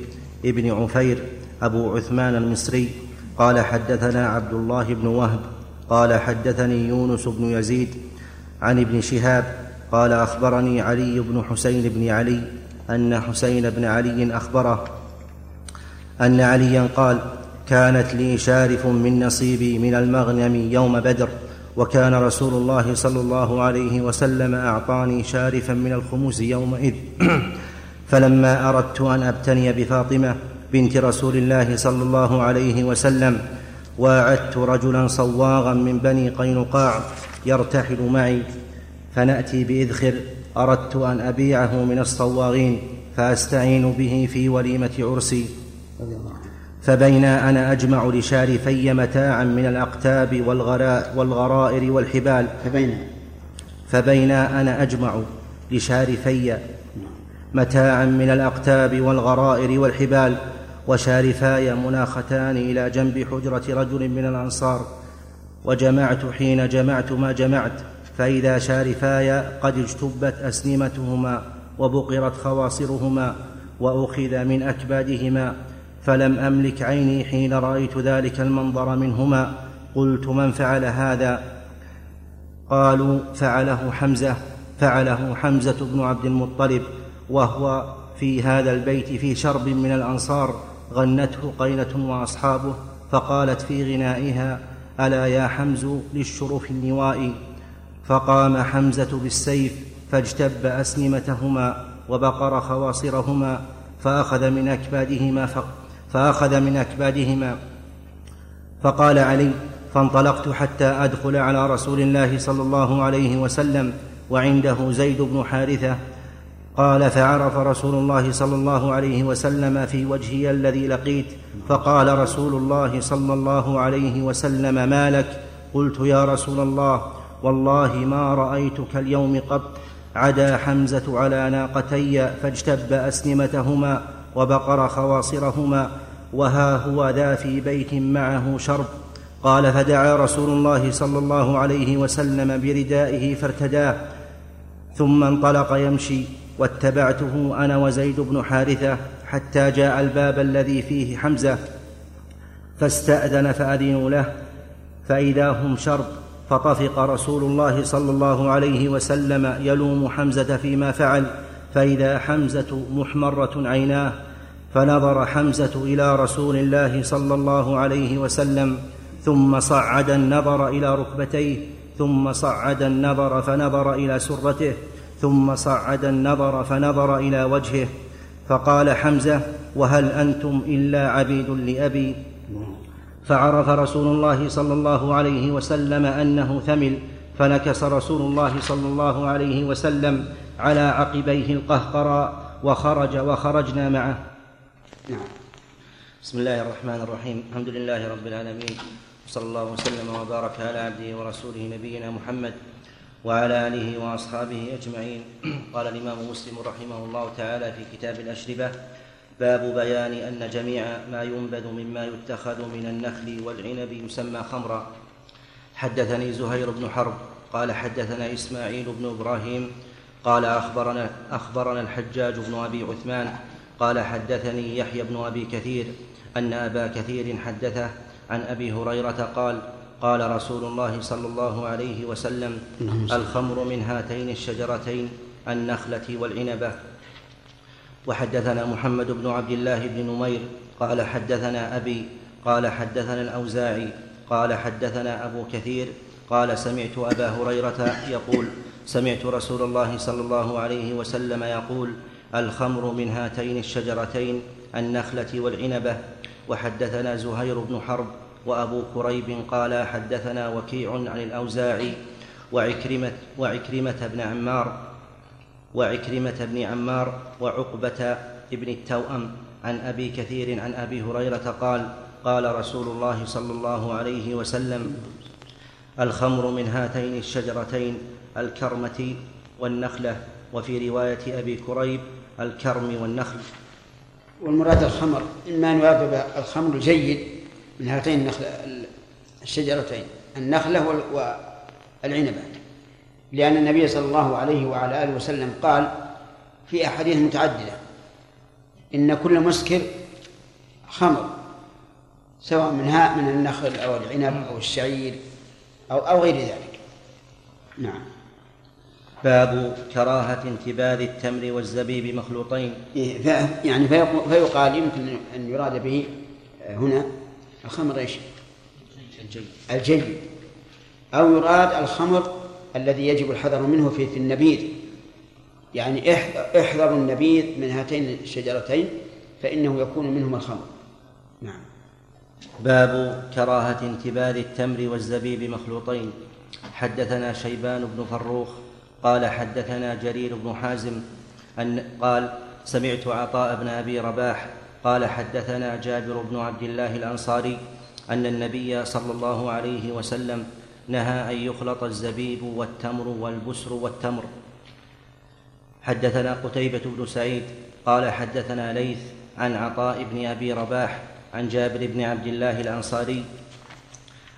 ابن عفير أبو عثمان المصري قال حدثنا عبد الله بن وهب قال حدثني يونس بن يزيد عن ابن شهاب قال أخبرني علي بن حسين بن علي أن حسين بن علي أخبره أن عليا قال كانت لي شارف من نصيبي من المغنم يوم بدر وكان رسول الله صلى الله عليه وسلم أعطاني شارفا من الخمس يومئذ. فلما أردت أن أبتني بفاطمة بنت رسول الله صلى الله عليه وسلم واعدت رجلا صواغا من بني قينقاع يرتحل معي. فنأتي بإذخر أردت أن أبيعه من الصواغين فأستعين به في وليمة عرسي. فبينا أنا أجمع لشارفي متاعا من الأقتاب والغراء والغرائر والحبال. فبينا فبينا أنا أجمع لشارفي متاعا من الأقتاب والغرائر والحبال وشارفاي مناختان إلى جنب حجرة رجل من الأنصار. وجمعت حين جمعت ما جمعت فإذا شارفاي قد اجتبت أسنمتهما وبقرت خواصرهما وأخذ من أكبادهما. فلم أملك عيني حين رأيت ذلك المنظر منهما. قلت من فعل هذا؟ قالوا فعله حمزة. فعله حمزة بن عبد المطلب. وهو في هذا البيت في شرب من الأنصار غنته قينه وأصحابه فقالت في غنائها ألا يا حمز للشرف النواء؟ فقام حمزة بالسيف فاجتب اسنمتهما وبقر خواصرهما فأخذ من أكبادهما فأخذ من أكبادهما. فقال علي فانطلقت حتى أدخل على رسول الله صلى الله عليه وسلم وعنده زيد بن حارثة قال فعرف رسول الله صلى الله عليه وسلم في وجهي الذي لقيت فقال رسول الله صلى الله عليه وسلم ما لك؟ قلت يا رسول الله والله ما رأيتك اليوم قط. عدا حمزة على ناقتي فاجتب اسنمتهما وبقر خواصرهما وها هو ذا في بيت معه شرب. قال فدعا رسول الله صلى الله عليه وسلم بردائه فارتداه ثم انطلق يمشي. واتبعته أنا وزيد بن حارثة حتى جاء الباب الذي فيه حمزة فاستأذن فأذنوا له فإذا هم شرب فطفق رسول الله صلى الله عليه وسلم يلوم حمزة فيما فعل فإذا حمزة محمرة عيناه فنظر حمزة إلى رسول الله صلى الله عليه وسلم ثم صعد النظر إلى ركبتيه ثم صعد النظر فنظر إلى سرته ثم صعد النظر فنظر إلى وجهه فقال حمزة وهل أنتم إلا عبيد لأبي؟ فعرف رسول الله صلى الله عليه وسلم أنه ثمل فنكس رسول الله صلى الله عليه وسلم على عقبيه القهقرا وخرج وخرجنا معه. بسم الله الرحمن الرحيم. الحمد لله رب العالمين. صلى الله وسلم وبارك على عبده ورسوله نبينا محمد وعلى آله وأصحابه أجمعين. قال الإمام مسلم رحمه الله تعالى في كتاب الأشربة باب بيان أن جميع ما ينبذ مما يتخذ من النخل والعنب يسمى خمرا. حدثني زهير بن حرب قال حدثنا إسماعيل بن إبراهيم قال أخبرنا أخبرنا الحجاج بن أبي عثمان قال حدثني يحيى بن أبي كثير أن أبا كثير حدثه عن أبي هريرة قال قال رسول الله صلى الله عليه وسلم الخمر من هاتين الشجرتين النخلة والعنبة. وحدثنا محمد بن عبد الله بن نمير قال حدثنا أبي قال حدثنا الأوزاعي قال حدثنا أبو كثير قال سمعت أبا هريرة يقول سمعت رسول الله صلى الله عليه وسلم يقول الخمر من هاتين الشجرتين النخلة والعنبة. وحدثنا زهير بن حرب وأبو كريب قال حدثنا وكيع عن الأوزاعي وعكرمه وعكرمة بن عمار وعكرمة بن عمار وعقبة بن التوأم عن أبي كثير عن أبي هريرة قال قال رسول الله صلى الله عليه وسلم الخمر من هاتين الشجرتين الكرمة والنخلة وفي رواية أبي كريب الكرم والنخل. والمراد الخمر إما أن الخمر الجيد من هاتين النخل الشجرتين النخلة والعنبة. لأن النبي صلى الله عليه وعلى آله وسلم قال في أحاديث متعددة إن كل مسكر خمر سواء من هاء من النخل أو العنب أو الشعير أو أو غير ذلك. نعم. باب كراهة انتباذ التمر والزبيب مخلوطين. إيه، يعني فيقال يمكن أن يراد به هنا الخمر إيش؟ الجيد أو يراد الخمر الذي يجب الحذر منه في في النبيذ. يعني احذ- احذروا النبيذ من هاتين الشجرتين فإنه يكون منهما الخمر. نعم. باب كراهة انتباذ التمر والزبيب مخلوطين. حدثنا شيبان بن فروخ قال حدثنا جرير بن حازم أن قال سمعت عطاء بن أبي رباح قال حدثنا جابر بن عبد الله الأنصاري أن النبي صلى الله عليه وسلم نهى أن يخلط الزبيب والتمر والبسر والتمر. حدثنا قتيبة بن سعيد قال حدثنا ليث عن عطاء بن أبي رباح عن جابر بن عبد الله الأنصاري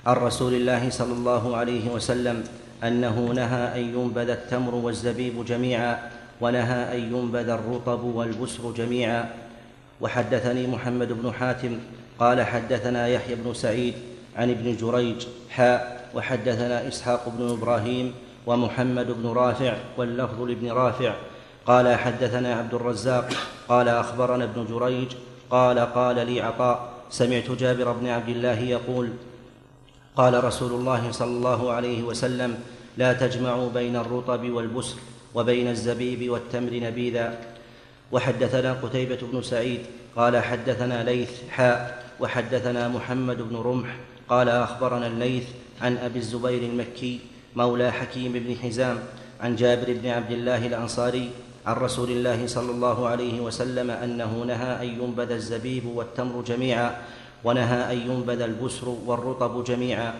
عن رسول الله صلى الله عليه وسلم أنه نهى أن ينبذ التمر والزبيب جميعا ونهى أن ينبذ الرطب والبسر جميعا وحدثني محمد بن حاتم قال حدثنا يحيى بن سعيد عن ابن جريج حاء وحدثنا إسحاق بن إبراهيم ومحمد بن رافع واللفظ لابن رافع. قال حدثنا عبد الرزاق قال أخبرنا ابن جريج قال قال لي عطاء سمعت جابر بن عبد الله يقول قال رسول الله صلى الله عليه وسلم لا تجمعوا بين الرطب والبسر وبين الزبيب والتمر نبيذا. وحدثنا قتيبة بن سعيد قال حدثنا ليث حاء وحدثنا محمد بن رمح قال أخبرنا الليث عن أبي الزبير المكي مولى حكيم بن حزام عن جابر بن عبد الله الأنصاري عن رسول الله صلى الله عليه وسلم أنه نهى أن ينبذ الزبيب والتمر جميعا ونهى أن ينبذ البسر والرطب جميعا.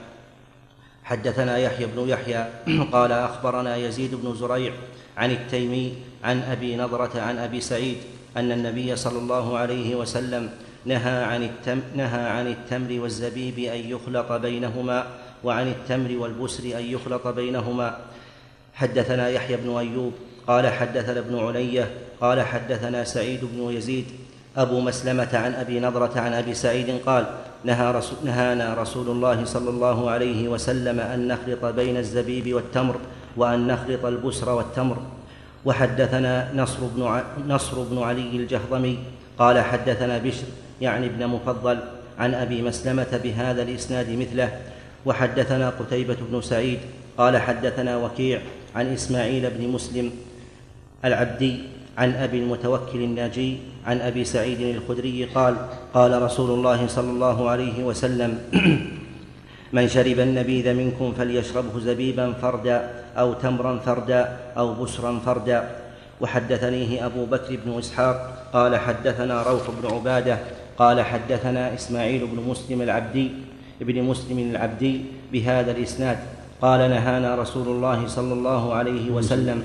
حدثنا يحيى بن يحيى قال أخبرنا يزيد بن زريع عن التيمي عن أبي نضرة عن أبي سعيد أن النبي صلى الله عليه وسلم نهى عن التم نهى عن التمر والزبيب أن يخلط بينهما وعن التمر والبسر أن يخلط بينهما. حدثنا يحيى بن أيوب قال حدثنا ابن علية قال حدثنا سعيد بن يزيد. أبو مسلمة عن أبي نضرة عن أبي سعيد قال نهى رسول نهانا رسول الله صلى الله عليه وسلم أن نخلط بين الزبيب والتمر وأن نخلط البسر والتمر. وحدثنا نصر بن ع... نصر بن علي الجهضمي قال حدثنا بشر يعني ابن مفضل عن أبي مسلمة بهذا الإسناد مثله وحدثنا قتيبة بن سعيد قال حدثنا وكيع عن إسماعيل بن مسلم العبدي عن أبي المتوكل الناجي عن أبي سعيد الخدري قال قال رسول الله صلى الله عليه وسلم من شرب النبيذ منكم فليشربه زبيبا فردا أو تمرا فردا أو بسرا فردا. وحدثنيه أبو بكر بن إسحاق قال حدثنا روح بن عبادة قال حدثنا إسماعيل بن مسلم العبدي ابن مسلم العبدي بهذا الإسناد. قال نهانا رسول الله صلى الله عليه وسلم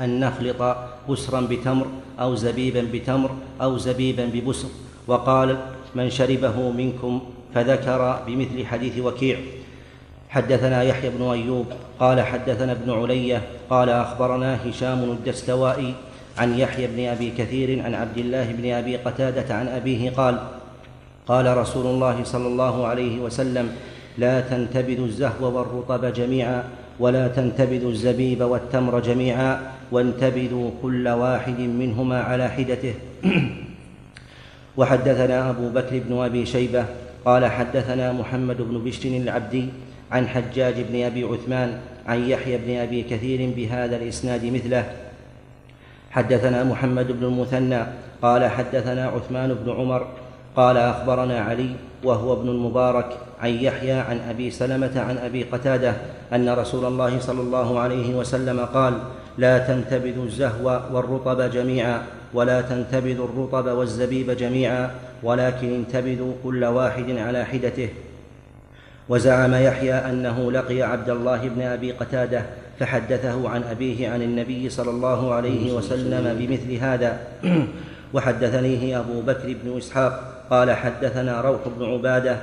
أن نخلط بسرا بتمر أو زبيبا بتمر أو زبيبا ببسر. وقال من شربه منكم فذكر بمثل حديث وكيع. حدثنا يحيى بن أيوب قال حدثنا ابن علية قال أخبرنا هشام الدستوائي عن يحيى بن أبي كثير عن عبد الله بن أبي قتادة عن أبيه قال قال رسول الله صلى الله عليه وسلم لا تنتبذوا الزهو والرطب جميعا ولا تنتبذوا الزبيب والتمر جميعا وانتبذوا كل واحد منهما على حدته. وحدثنا أبو بكر بن أبي شيبة قال حدثنا محمد بن بشر العبدي عن حجاج بن أبي عثمان عن يحيى بن أبي كثير بهذا الإسناد مثله. حدثنا محمد بن المثنى قال حدثنا عثمان بن عمر قال أخبرنا علي وهو ابن المبارك عن يحيى عن أبي سلمة عن أبي قتادة أن رسول الله صلى الله عليه وسلم قال لا تنتبذوا الزهو والرطب جميعا ولا تنتبذوا الرطب والزبيب جميعا ولكن انتبذوا كل واحد على حدته. وزعم يحيى أنه لقي عبد الله بن أبي قتادة فحدثه عن أبيه عن النبي صلى الله عليه وسلم بمثل هذا. وحدثنيه أبو بكر بن إسحاق قال حدثنا روح بن عبادة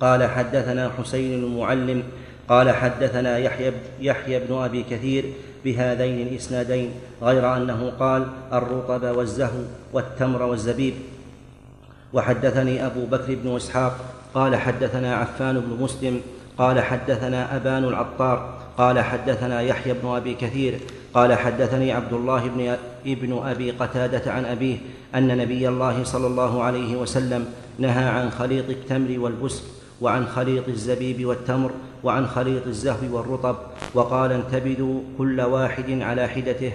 قال حدثنا حسين المعلم قال حدثنا يحيى يحيى بن أبي كثير بهذين الإسنادين غير أنه قال الرطب والزهو والتمر والزبيب. وحدثني أبو بكر بن إسحاق قال حدثنا عفان بن مسلم قال حدثنا أبان العطار قال حدثنا يحيى بن أبي كثير قال حدثني عبد الله بن ابن أبي قتادة عن أبيه أن نبي الله صلى الله عليه وسلم نهى عن خليط التمر والبسر وعن خليط الزبيب والتمر وعن خليط الزهو والرطب وقال انتبذوا كل واحد على حدته.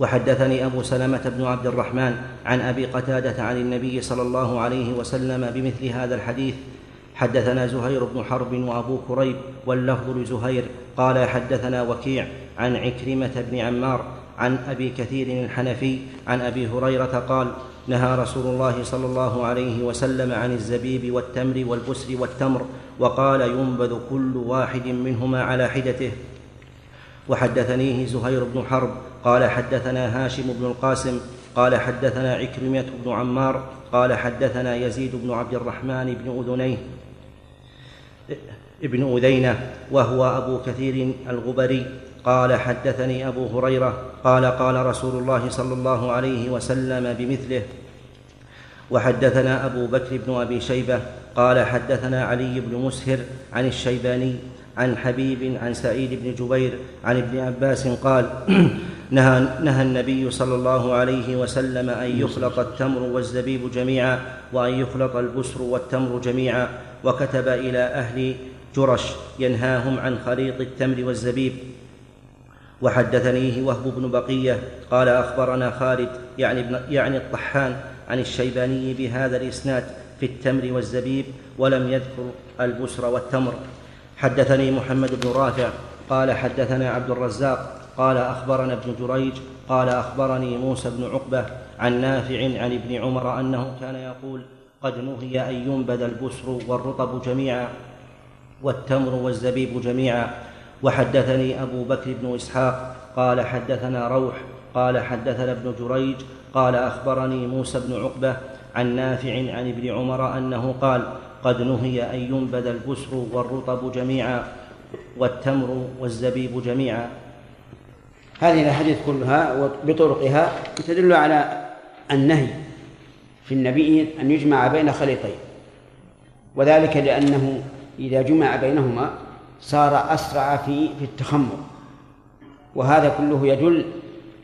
وحدثني أبو سلمة بن عبد الرحمن عن أبي قتادة عن النبي صلى الله عليه وسلم بمثل هذا الحديث. حدثنا زهير بن حرب وأبو كريب واللفظ لزهير. قال حدثنا وكيع عن عكرمة بن عمار عن أبي كثير الحنفي عن أبي هريرة قال نهى رسول الله صلى الله عليه وسلم عن الزبيب والتمر والبسر والتمر وقال ينبذ كل واحد منهما على حدته. وحدثنيه زهير بن حرب قال حدثنا هاشم بن القاسم قال حدثنا عكرمة بن عمار قال حدثنا يزيد بن عبد الرحمن بن أذنيه ابن أذينة وهو أبو كثير الغبري. قال حدثني أبو هريرة قال قال رسول الله صلى الله عليه وسلم بمثله. وحدثنا أبو بكر بن أبي شيبة قال حدثنا علي بن مسهر عن الشيباني عن حبيب عن سعيد بن جبير عن ابن عباس قال نهى, نهى النبي صلى الله عليه وسلم أن يخلط التمر والزبيب جميعا وأن يخلط البسر والتمر جميعا وكتب إلى أهل جرش ينهاهم عن خليط التمر والزبيب. وحدثنيه وهب بن بقية قال أخبرنا خالد يعني, ابن يعني الطحان عن الشيباني بهذا الإسناد في التمر والزبيب ولم يذكر البسر والتمر. حدثني محمد بن رافع قال حدثنا عبد الرزاق قال أخبرنا ابن جريج قال أخبرني موسى بن عقبة عن نافع عن ابن عمر أنه كان يقول قد نهي أن ينبذ البسر والرطب جميعا والتمر والزبيب جميعا. وحدثني أبو بكر بن إسحاق قال حدثنا روح قال حدثنا ابن جريج قال أخبرني موسى بن عقبة عن نافع عن ابن عمر أنه قال قد نهي أن ينبذ البسر والرطب جميعا والتمر والزبيب جميعا. هذه الأحاديث كلها بطرقها تدل على النهي في النبي أن يجمع بين خليطين وذلك لأنه إذا جمع بينهما صار أسرع في في التخمر. وهذا كله يدل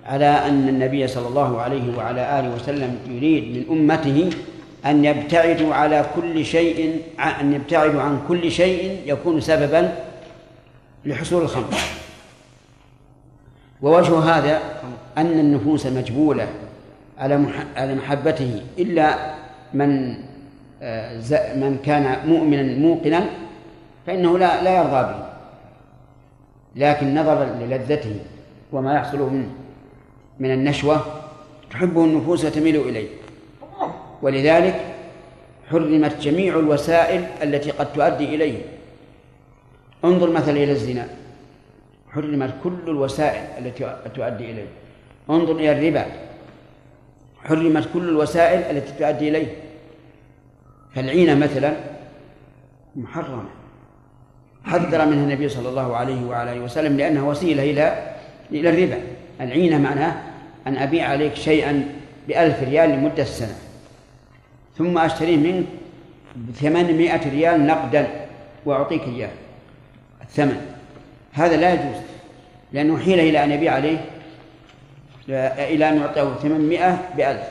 على أن النبي صلى الله عليه وعلى آله وسلم يريد من أمته أن يبتعدوا على كل شيء أن يبتعدوا عن كل شيء يكون سببا لحصول الخمر. ووجه هذا أن النفوس مجبولة على على محبته إلا من آه، من كان مؤمنا موقنا فإنه لا لا يرضى به. لكن نظرا للذته وما يحصل منه من النشوة تحبه النفوس وتميل إليه. ولذلك حرمت جميع الوسائل التي قد تؤدي إليه. انظر مثلا إلى الزنا. حرمت كل الوسائل التي تؤدي إليه. انظر إلى الربا. حرمت كل الوسائل التي تؤدي إليه. فالعينة مثلا محرمة. حذر منها النبي صلى الله عليه وعلى وسلم لأنها وسيلة إلى إلى الربا. العينة معناه أن أبيع عليك شيئا بألف ريال لمدة سنة. ثم أشتريه منك بثمانمائة ريال نقدا وأعطيك إياه. الثمن. هذا لا يجوز لأنه حيل إلى أن يبيع عليه إلى أن يعطيه ثمانمائة بألف.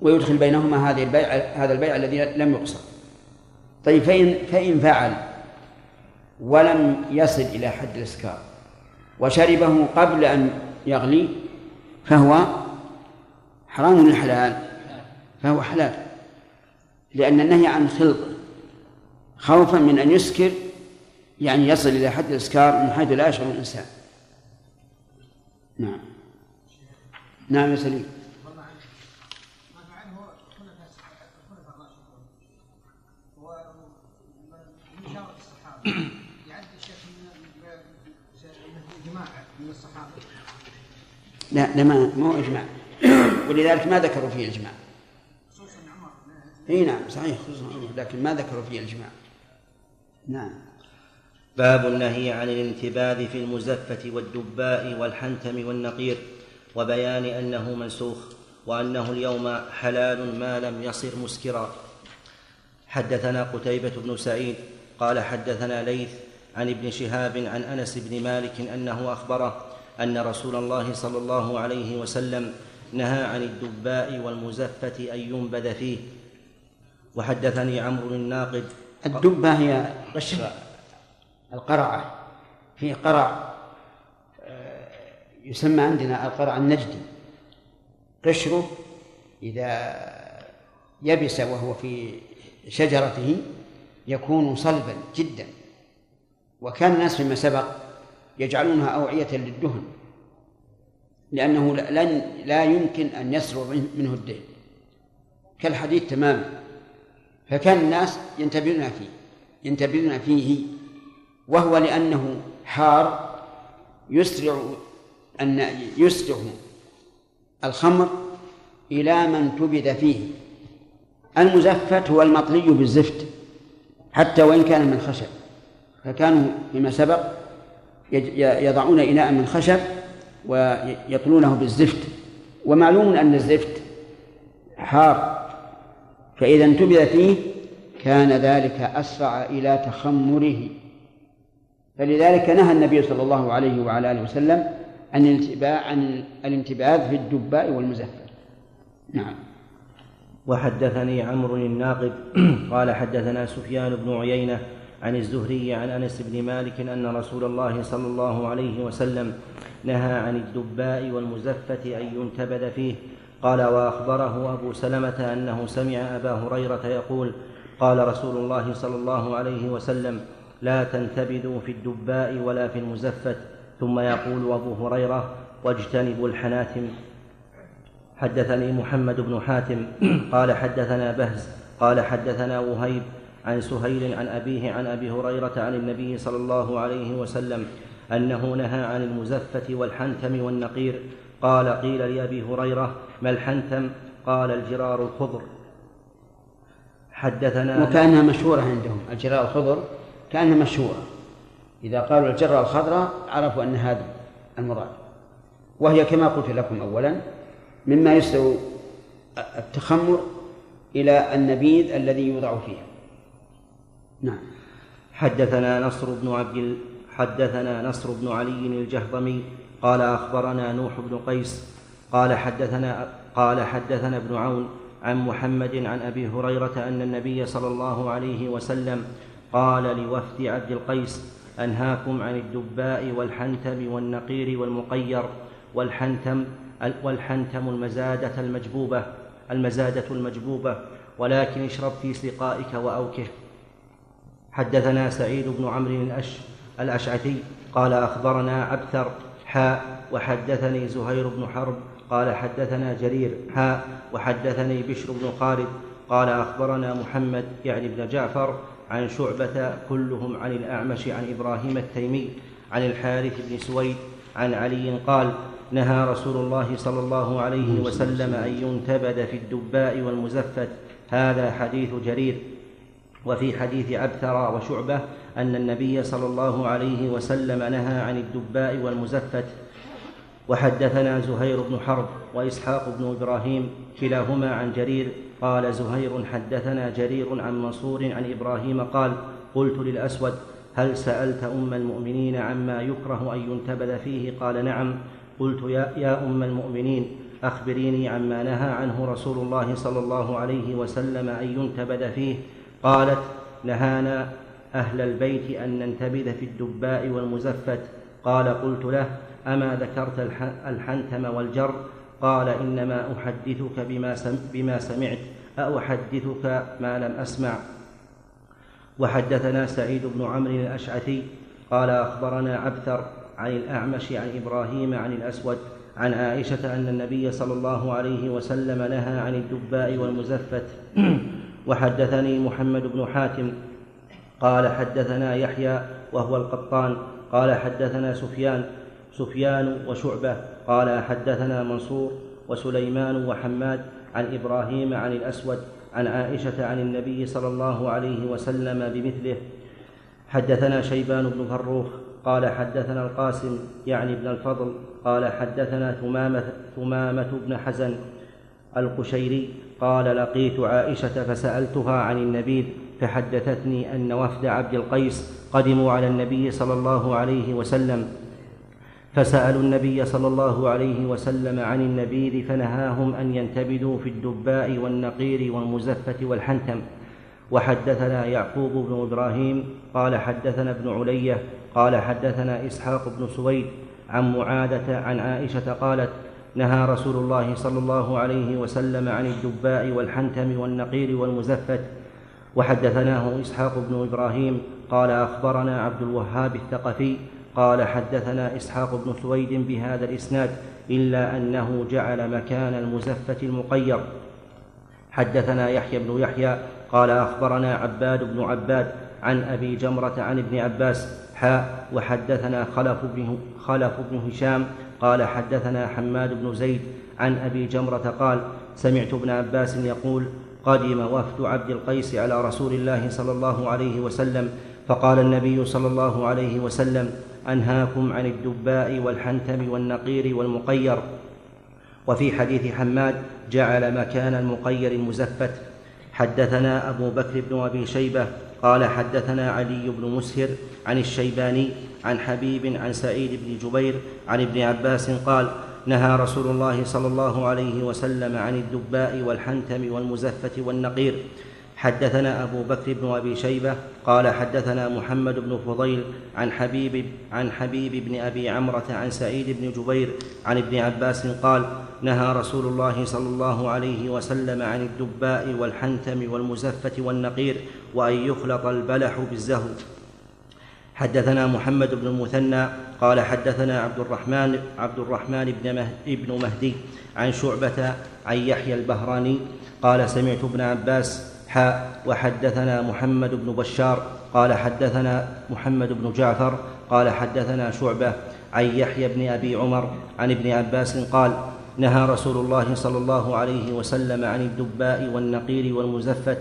ويدخل بينهما هذه البيع هذا البيع الذي لم يقصر. طيب فإن فإن فعل ولم يصل إلى حد الإسكار. وشربه قبل أن يغلي فهو حرام الحلال. فهو حلال. لأن النهي عن خلط خوفا من أن يسكر يعني يصل إلى حد الإسكار من حيث لا يشعر الإنسان. نعم. نعم يا سليم. لا لا ما مو إجماع. ولذلك ما ذكروا فيه الاجماع إي نعم صحيح خصوصا لكن ما ذكروا فيه الاجماع نعم. باب النهي عن الانتباذ في المزفة والدباء والحنتم والنقير وبيان أنه منسوخ وأنه اليوم حلال ما لم يصر مسكرا. حدثنا قتيبة بن سعيد قال حدثنا ليث عن ابن شهاب عن أنس بن مالك أنه أخبره أن رسول الله صلى الله عليه وسلم نهى عن الدباء والمزفة أن ينبذ فيه. وحدثني عمرو الناقد. الدبة هي قشر القرعة. في قرع آه، يسمى عندنا القرع النجدي. قشره إذا يبس وهو في شجرته يكون صلبا جدا. وكان الناس فيما سبق يجعلونها أوعية للدهن لأنه لن لا يمكن أن يسرع منه الدين كالحديد تماما. فكان الناس ينتبهون فيه ينتبهون فيه وهو لأنه حار يسرع أن يسرع الخمر إلى من تبذ فيه. المزفت هو المطلي بالزفت حتى وإن كان من خشب. فكانوا فيما سبق يضعون إناء من خشب ويطلونه بالزفت. ومعلوم أن الزفت حار فإذا انتبذ فيه كان ذلك أسرع إلى تخمره. فلذلك نهى النبي صلى الله عليه وعلى آله وسلم عن الانتباه عن الانتباذ في الدباء والمزفر. نعم. وحدثني عمرو الناقد قال حدثنا سفيان بن عيينة عن الزهري عن أنس بن مالك أن رسول الله صلى الله عليه وسلم نهى عن الدباء والمزفة أن ينتبذ فيه. قال وأخبره أبو سلمة أنه سمع أبا هريرة يقول قال رسول الله صلى الله عليه وسلم لا تنتبذوا في الدباء ولا في المزفت ثم يقول أبو هريرة واجتنبوا الحناتم. حدثني محمد بن حاتم. قال حدثنا بهز. قال حدثنا وهيب. عن سهيل عن أبيه عن أبي هريرة عن النبي صلى الله عليه وسلم أنه نهى عن المزفة والحنتم والنقير. قال قيل لأبي هريرة ما الحنتم قال الجرار الخضر. حدثنا وكأنها مشهورة عندهم. الجرار الخضر كأنها مشهورة. إذا قالوا الجرة الخضراء عرفوا أن هذا المراد. وهي كما قلت لكم أولا مما يسرع التخمر إلى النبيذ الذي يوضع فيها. نعم. حدثنا نصر بن عبد حدثنا نصر بن علي الجهضمي قال أخبرنا نوح بن قيس قال حدثنا قال حدثنا ابن عون عن محمد عن أبي هريرة أن النبي صلى الله عليه وسلم قال لوفد عبد القيس أنهاكم عن الدباء والحنتم والنقير والمقير والحنتم والحنتم المزادة المجبوبة المزادة المجبوبة ولكن اشرب في سقائك وأوكه. حدثنا سعيد بن عمرو الأش الأشعثي قال أخبرنا عبثر حاء وحدثني زهير بن حرب قال حدثنا جرير حاء وحدثني بشر بن خالد قال أخبرنا محمد يعني بن جعفر عن شعبة كلهم عن الأعمش عن إبراهيم التيمي عن الحارث بن سويد عن علي قال نهى رسول الله صلى الله عليه وسلم أن ينتبذ في الدباء والمزفت. هذا حديث جرير. وفي حديث عبثر وشعبة أن النبي صلى الله عليه وسلم نهى عن الدباء والمزفت. وحدثنا زهير بن حرب وإسحاق بن إبراهيم كلاهما عن جرير قال زهير حدثنا جرير عن منصور عن إبراهيم قال قلت للأسود هل سألت أم المؤمنين عما يكره أن ينتبذ فيه؟ قال نعم. قلت يا, يا أم المؤمنين أخبريني عما نهى عنه رسول الله صلى الله عليه وسلم أن ينتبذ فيه. قالت نهانا أهل البيت أن ننتبذ في الدباء والمزفت. قال قلت له أما ذكرت الحنتم والجر؟ قال إنما أحدثك بما, بما سمعت أحدثك ما لم أسمع. وحدثنا سعيد بن عمرو الأشعثي قال أخبرنا عبثر عن الأعمش عن إبراهيم عن الأسود عن عائشة أن النبي صلى الله عليه وسلم نهى عن الدباء والمزفت. وحدثني محمد بن حاتم قال حدثنا يحيى وهو القطان قال حدثنا سفيان سفيان وشعبة قال حدثنا منصور وسليمان وحماد عن إبراهيم عن الأسود عن عائشة عن النبي صلى الله عليه وسلم بمثله. حدثنا شيبان بن فروخ قال حدثنا القاسم يعني ابن الفضل قال حدثنا ثمامة, ثمامة بن حزن القشيري قال لقيت عائشة فسألتها عن النبيذ فحدثتني أن وفد عبد القيس قدموا على النبي صلى الله عليه وسلم. فسألوا النبي صلى الله عليه وسلم عن النبيذ فنهاهم أن ينتبذوا في الدباء والنقير والمزفة والحنتم. وحدثنا يعقوب بن إبراهيم قال حدثنا ابن علية قال حدثنا إسحاق بن سويد عن معاذة عن عائشة قالت نهى رسول الله صلى الله عليه وسلم عن الدباء والحنتم والنقير والمزفت وحدثناه إسحاق بن إبراهيم قال أخبرنا عبد الوهاب الثقفي قال حدثنا إسحاق بن سويد بهذا الإسناد إلا أنه جعل مكان المزفت المقير. حدثنا يحيى بن يحيى قال أخبرنا عباد بن عباد عن أبي جمرة عن ابن عباس حاء وحدثنا خلف بن خلف بن هشام قال حدثنا حماد بن زيد عن أبي جمرة قال سمعت ابن عباس يقول قدم وفد عبد القيس على رسول الله صلى الله عليه وسلم فقال النبي صلى الله عليه وسلم أنهاكم عن الدباء والحنتم والنقير والمقير. وفي حديث حماد جعل مكان المقير المزفت حدثنا أبو بكر بن أبي شيبة قال حدثنا علي بن مسهر عن الشيباني عن حبيب عن سعيد بن جبير عن ابن عباس قال نهى رسول الله صلى الله عليه وسلم عن الدباء والحنتم والمزفة والنقير. حدثنا أبو بكر بن أبي شيبة قال حدثنا محمد بن فضيل عن حبيب عن حبيب بن أبي عمرة عن سعيد بن جبير عن ابن عباس قال نهى رسول الله صلى الله عليه وسلم عن الدباء والحنتم والمزفة والنقير وأن يخلط البلح بالزهو. حدثنا محمد بن المثنى قال حدثنا عبد الرحمن عبد الرحمن بن ابن مهدي عن شعبة عن يحيى البهراني قال سمعت ابن عباس حاء وحدثنا محمد بن بشار قال حدثنا محمد بن جعفر قال حدثنا شعبة عن يحيى بن أبي عمر عن ابن عباس قال نهى رسول الله صلى الله عليه وسلم عن الدباء والنقير والمزفت.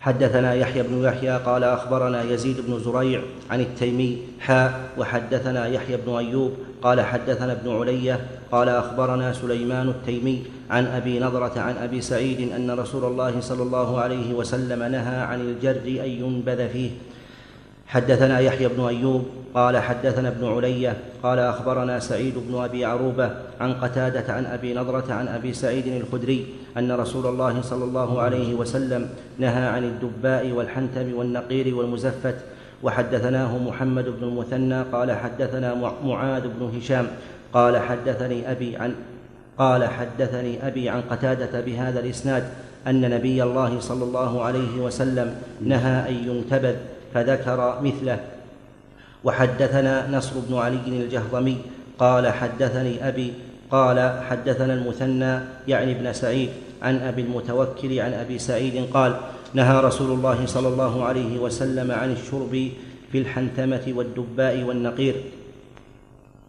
حدثنا يحيى بن يحيى قال أخبرنا يزيد بن زريع عن التيمي حاء وحدثنا يحيى بن أيوب قال حدثنا ابن علية قال أخبرنا سليمان التيمي عن أبي نضره عن أبي سعيد أن رسول الله صلى الله عليه وسلم نهى عن الجر أن ينبذ فيه. حدثنا يحيى بن أيوب قال حدثنا ابن علية قال أخبرنا سعيد بن أبي عروبة عن قتادة عن أبي نضرة عن أبي سعيد الخدري أن رسول الله صلى الله عليه وسلم نهى عن الدباء والحنتم والنقير والمزفت وحدثناه محمد بن المثنى قال حدثنا معاذ بن هشام قال حدثني أبي عن قال حدثني أبي عن قتادة بهذا الإسناد أن نبي الله صلى الله عليه وسلم نهى أن ينتبذ فذكر مثله. وحدثنا نصر بن علي الجهضمي قال حدثني أبي قال حدثنا المثنى يعني ابن سعيد عن أبي المتوكل عن أبي سعيد قال نهى رسول الله صلى الله عليه وسلم عن الشرب في الحنتمة والدباء والنقير.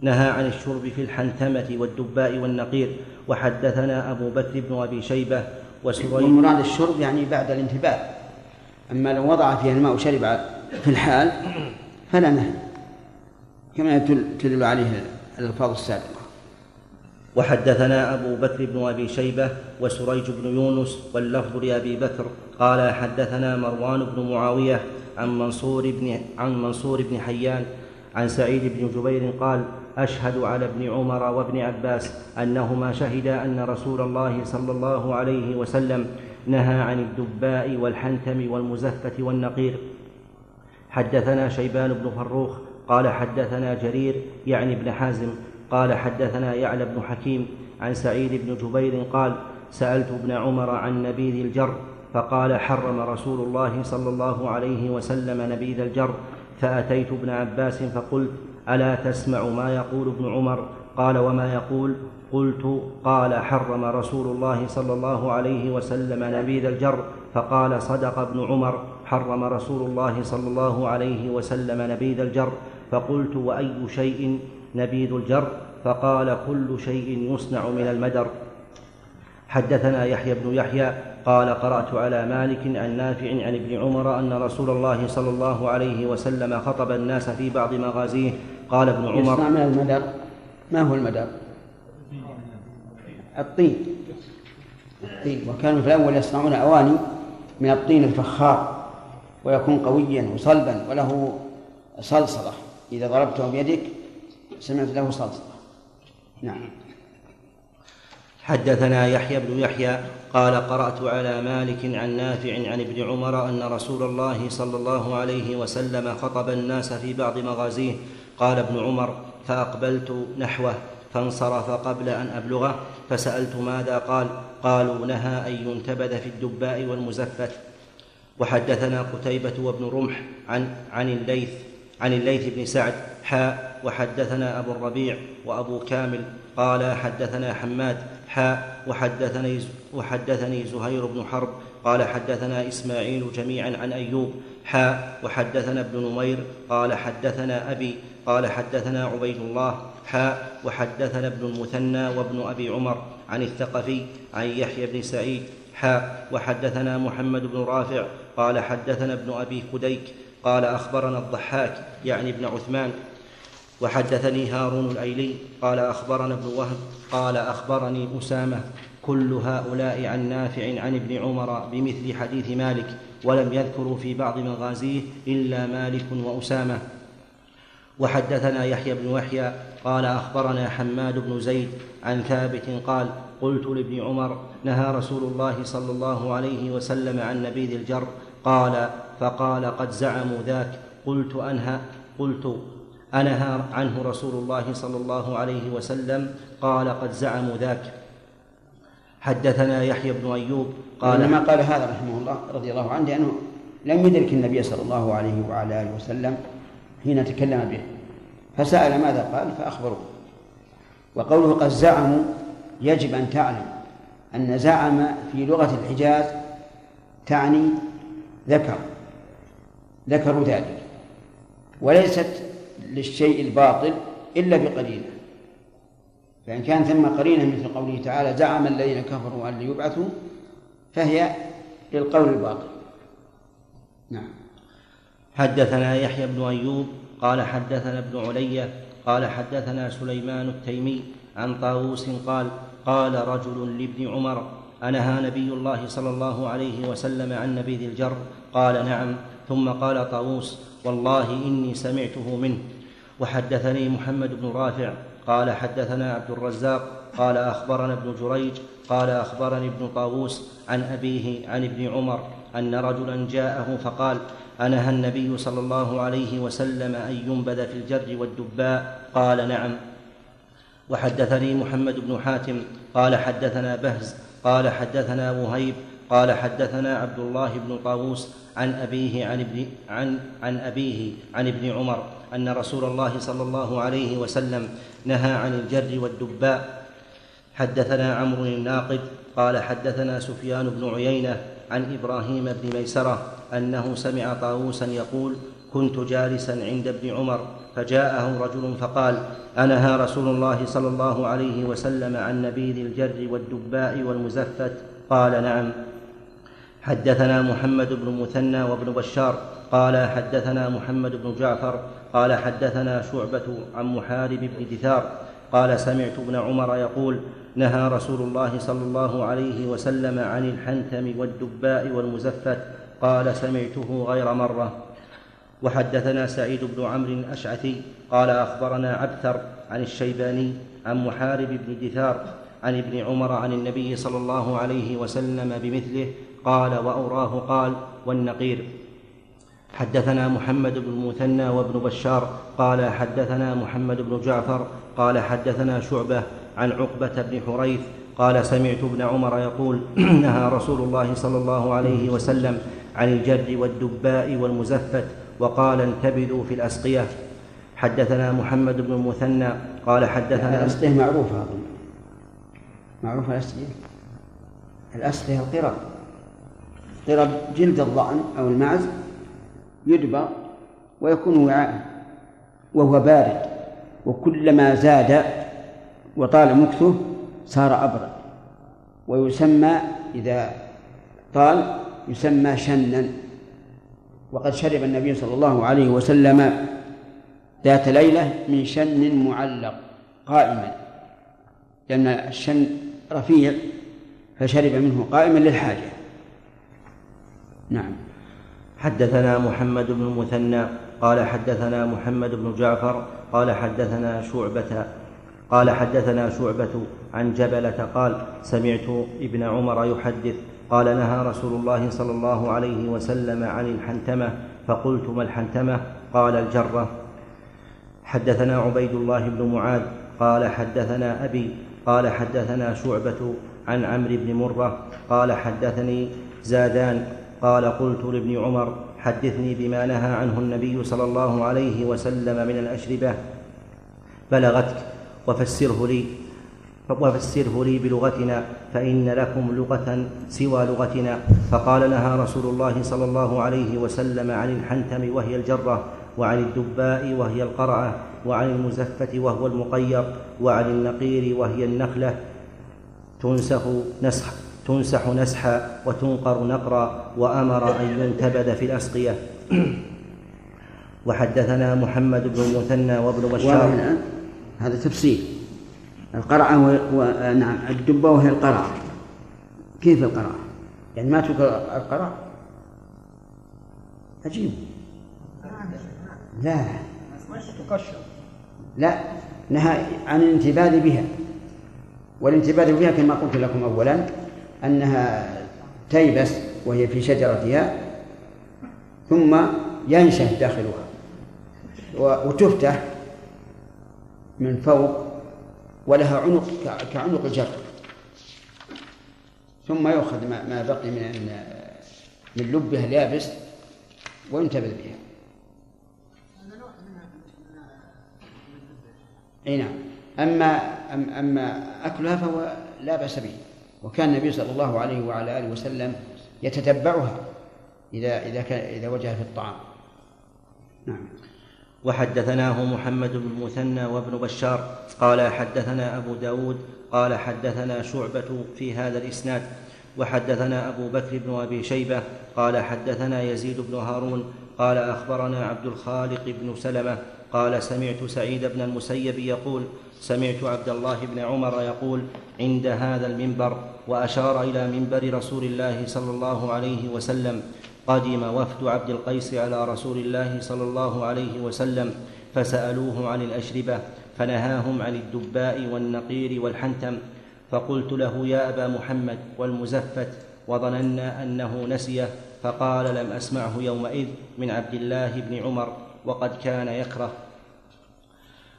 نهى عن الشرب في الحنتمة والدباء والنقير. وحدثنا أبو بكر بن أبي شيبة وسريج والمراد الشرب يعني بعد الانتباه. أما لو وضع فيها الماء وشرب في الحال فلا نهي. كما تدل عليه الألفاظ السابقة. وحدثنا أبو بكر بن أبي شيبة وسريج بن يونس واللفظ لأبي بكر قال حدثنا مروان بن معاوية عن منصور بن عن منصور بن حيان عن سعيد بن جبير قال أشهد على ابن عمر وابن عباس أنهما شهدا أن رسول الله صلى الله عليه وسلم نهى عن الدباء والحنتم والمزفة والنقير. حدثنا شيبان بن فروخ قال حدثنا جرير يعني ابن حازم قال حدثنا يعلى بن حكيم عن سعيد بن جبير قال سألت ابن عمر عن نبيذ الجر فقال حرم رسول الله صلى الله عليه وسلم نبيذ الجر فأتيت ابن عباس فقلت ألا تسمع ما يقول ابن عمر؟ قال وما يقول؟ قلت قال حرم رسول الله صلى الله عليه وسلم نبيذ الجر فقال صدق ابن عمر حرم رسول الله صلى الله عليه وسلم نبيذ الجر فقلت وأي شيء نبيذ الجر؟ فقال كل شيء يصنع من المدر. حدثنا يحيى بن يحيى قال قرأت على مالك عن نافع عن ابن عمر أن رسول الله صلى الله عليه وسلم خطب الناس في بعض مغازيه. قال ابن عمر يصنع من المدر. ما هو المدر الطين. الطين. وكانوا في الأول يصنعون أواني من الطين الفخار ويكون قويا وصلبا وله صلصلة. إذا ضربته بيدك سمعت له صلصلة. نعم. حدثنا يحيى بن يحيى قال قرأت على مالك عن نافع عن ابن عمر أن رسول الله صلى الله عليه وسلم خطب الناس في بعض مغازيه. قال ابن عمر فأقبلت نحوه فانصرف قبل أن أبلغه فسألت ماذا قال؟ قالوا نهى أن ينتبذ في الدباء والمزفت. وحدثنا قتيبة وابن رمح عن عن الليث عن الليث بن سعد حاء وحدثنا أبو الربيع وأبو كامل قال حدثنا حماد حاء وحدثني وحدثني زهير بن حرب قال حدثنا إسماعيل جميعا عن أيوب حاء وحدثنا ابن نمير قال حدثنا أبي قال حدثنا عبيد الله حاء وحدثنا ابن المثنى وابن أبي عمر عن الثقفي عن يحيى بن سعيد حاء وحدثنا محمد بن رافع قال حدثنا ابن أبي كديك قال أخبرنا الضحاك يعني ابن عثمان وحدثني هارون الأيلي قال أخبرنا ابن وهب قال أخبرني أسامة كل هؤلاء عن نافع عن ابن عمر بمثل حديث مالك ولم يذكروا في بعض مغازيه إلا مالك وأسامة. وحدثنا يحيى بن يحيى قال أخبرنا حماد بن زيد عن ثابت قال قلت لابن عمر نهى رسول الله صلى الله عليه وسلم عن نبيذ الجر قال فقال قد زعموا ذاك قلت أنهى قلت أنهى عنه رسول الله صلى الله عليه وسلم قال قد زعموا ذاك. حدثنا يحيى بن أيوب قال لما قال هذا رحمه الله رضي الله عنه لأنه لم يدرك النبي صلى الله عليه وعلى آله وسلم حين تكلم به. فسأل ماذا قال؟ فاخبروه وقوله قد زعموا يجب أن تعلم أن زعم في لغة الحجاز تعني ذكر ذكروا ذلك وليست للشيء الباطل إلا بقرينة. فإن كان ثم قرينة مثل قوله تعالى زعم الذين كفروا أن يبعثوا فهي للقول الباطل. نعم. حدثنا يحيى بن أيوب قال حدثنا ابن علي قال حدثنا سليمان التيمي عن طاووس قال قال رجل لابن عمر أنهى نبي الله صلى الله عليه وسلم عن نبيذ الجر قال نعم ثم قال طاووس والله إني سمعته منه وحدثني محمد بن رافع قال حدثنا عبد الرزاق قال أخبرنا ابن جريج قال أخبرني ابن طاووس عن أبيه عن ابن عمر أن رجلا جاءه فقال أنهى النبي صلى الله عليه وسلم أن ينبذ في الجر والدباء. قال نعم. وحدثني محمد بن حاتم قال حدثنا بهز قال حدثنا وهيب قال حدثنا عبد الله بن طاووس عن أبيه عن ابن عن عن أبيه عن ابن عمر. أن رسول الله صلى الله عليه وسلم نهى عن الجر والدباء. حدثنا عمرو الناقد قال حدثنا سفيان بن عيينة عن إبراهيم بن ميسرة أنه سمع طاووسا يقول كنت جالسا عند ابن عمر فجاءه رجل فقال انهى رسول الله صلى الله عليه وسلم عن نبيذ الجر والدباء والمزفت. قال نعم. حدثنا محمد بن مثنى وابن بشار قال حدثنا محمد بن جعفر قال حدثنا شعبة عن محارب بن دثار قال سمعت ابن عمر يقول نهى رسول الله صلى الله عليه وسلم عن الحنتم والدباء والمزفت قال سمعته غير مرة. وحدثنا سعيد بن عمرو الأشعثي قال أخبرنا عبثر عن الشيباني عن محارب بن دثار عن ابن عمر عن النبي صلى الله عليه وسلم بمثله قال وأوراه قال والنقير. حدثنا محمد بن المثنى وابن بشار قال حدثنا محمد بن جعفر قال حدثنا شعبة عن عقبة بن حريث قال سمعت ابن عمر يقول نهى رسول الله صلى الله عليه وسلم عن الجد والدباء والمزفت وقال انتبذوا في الأسقية. حدثنا محمد بن المثنى قال حدثنا الأسقية معروفة أظن معروفة الأسقية. الأسقية القرب. قرب جلد الضأن أو المعز. يدبر ويكون وعاء وهو بارد. وكلما زاد وطال مكثه صار أبرد. ويسمى إذا طال يسمى شنا. وقد شرب النبي صلى الله عليه وسلم ذات ليلة من شن معلق قائما. لأن الشن رفيع فشرب منه قائما للحاجة. نعم. حدثنا محمد بن المثنى قال حدثنا محمد بن جعفر قال حدثنا شعبة قال حدثنا شعبة عن جبلة قال سمعت ابن عمر يحدث قال نهى رسول الله صلى الله عليه وسلم عن الحنتمة فقلت ما الحنتمة؟ قال الجرة. حدثنا عبيد الله بن معاذ قال حدثنا أبي قال حدثنا شعبة عن عمرو بن مرة قال حدثني زادان قال قلت لابن عمر حدثني بما نهى عنه النبي صلى الله عليه وسلم من الأشربة. بلغتك وفسره لي وفسره لي بلغتنا فإن لكم لغة سوى لغتنا. فقال نهى رسول الله صلى الله عليه وسلم عن الحنتم وهي الجرة وعن الدباء وهي القرعة وعن المزفة وهو المقير وعن النقير وهي النخلة. تنسخ نسح تنسح نسحا وتنقر نقرا وأمر أن ينتبذ في الأسقية. وحدثنا محمد بن المثنى وابن بشار. هذا تفسير القرعة و... نعم الدبة وهي القرعة كيف القرعة؟ يعني ما تذكر القرع عجيب. لا. تقشر لا نهى عن الانتباه بها. والانتباه بها كما قلت لكم أولا أنها تيبس وهي في شجرتها ثم ينشف داخلها وتفتح من فوق ولها عنق كعنق الجر ثم يؤخذ ما بقي من من لبها اليابس وينتبذ بها. أي نعم. اما أما أكلها فهو لا بأس به. وكان النبي صلى الله عليه وعلى آله وسلم يتتبعها إذا إذا كان إذا وجد في الطعام. نعم. وحدثناه محمد بن المثنى وابن بشار قال حدثنا أبو داود قال حدثنا شعبة في هذا الإسناد. وحدثنا أبو بكر بن أبي شيبة قال حدثنا يزيد بن هارون قال أخبرنا عبد الخالق بن سلمة قال سمعت سعيد بن المسيب يقول سمعت عبد الله بن عمر يقول عند هذا المنبر وأشار إلى منبر رسول الله صلى الله عليه وسلم. قدم وفد عبد القيس على رسول الله صلى الله عليه وسلم فسألوه عن الأشربة فنهاهم عن الدباء والنقير والحنتم. فقلت له يا أبا محمد والمزفت وظننا أنه نسيه فقال لم أسمعه يومئذ من عبد الله بن عمر وقد كان يكره.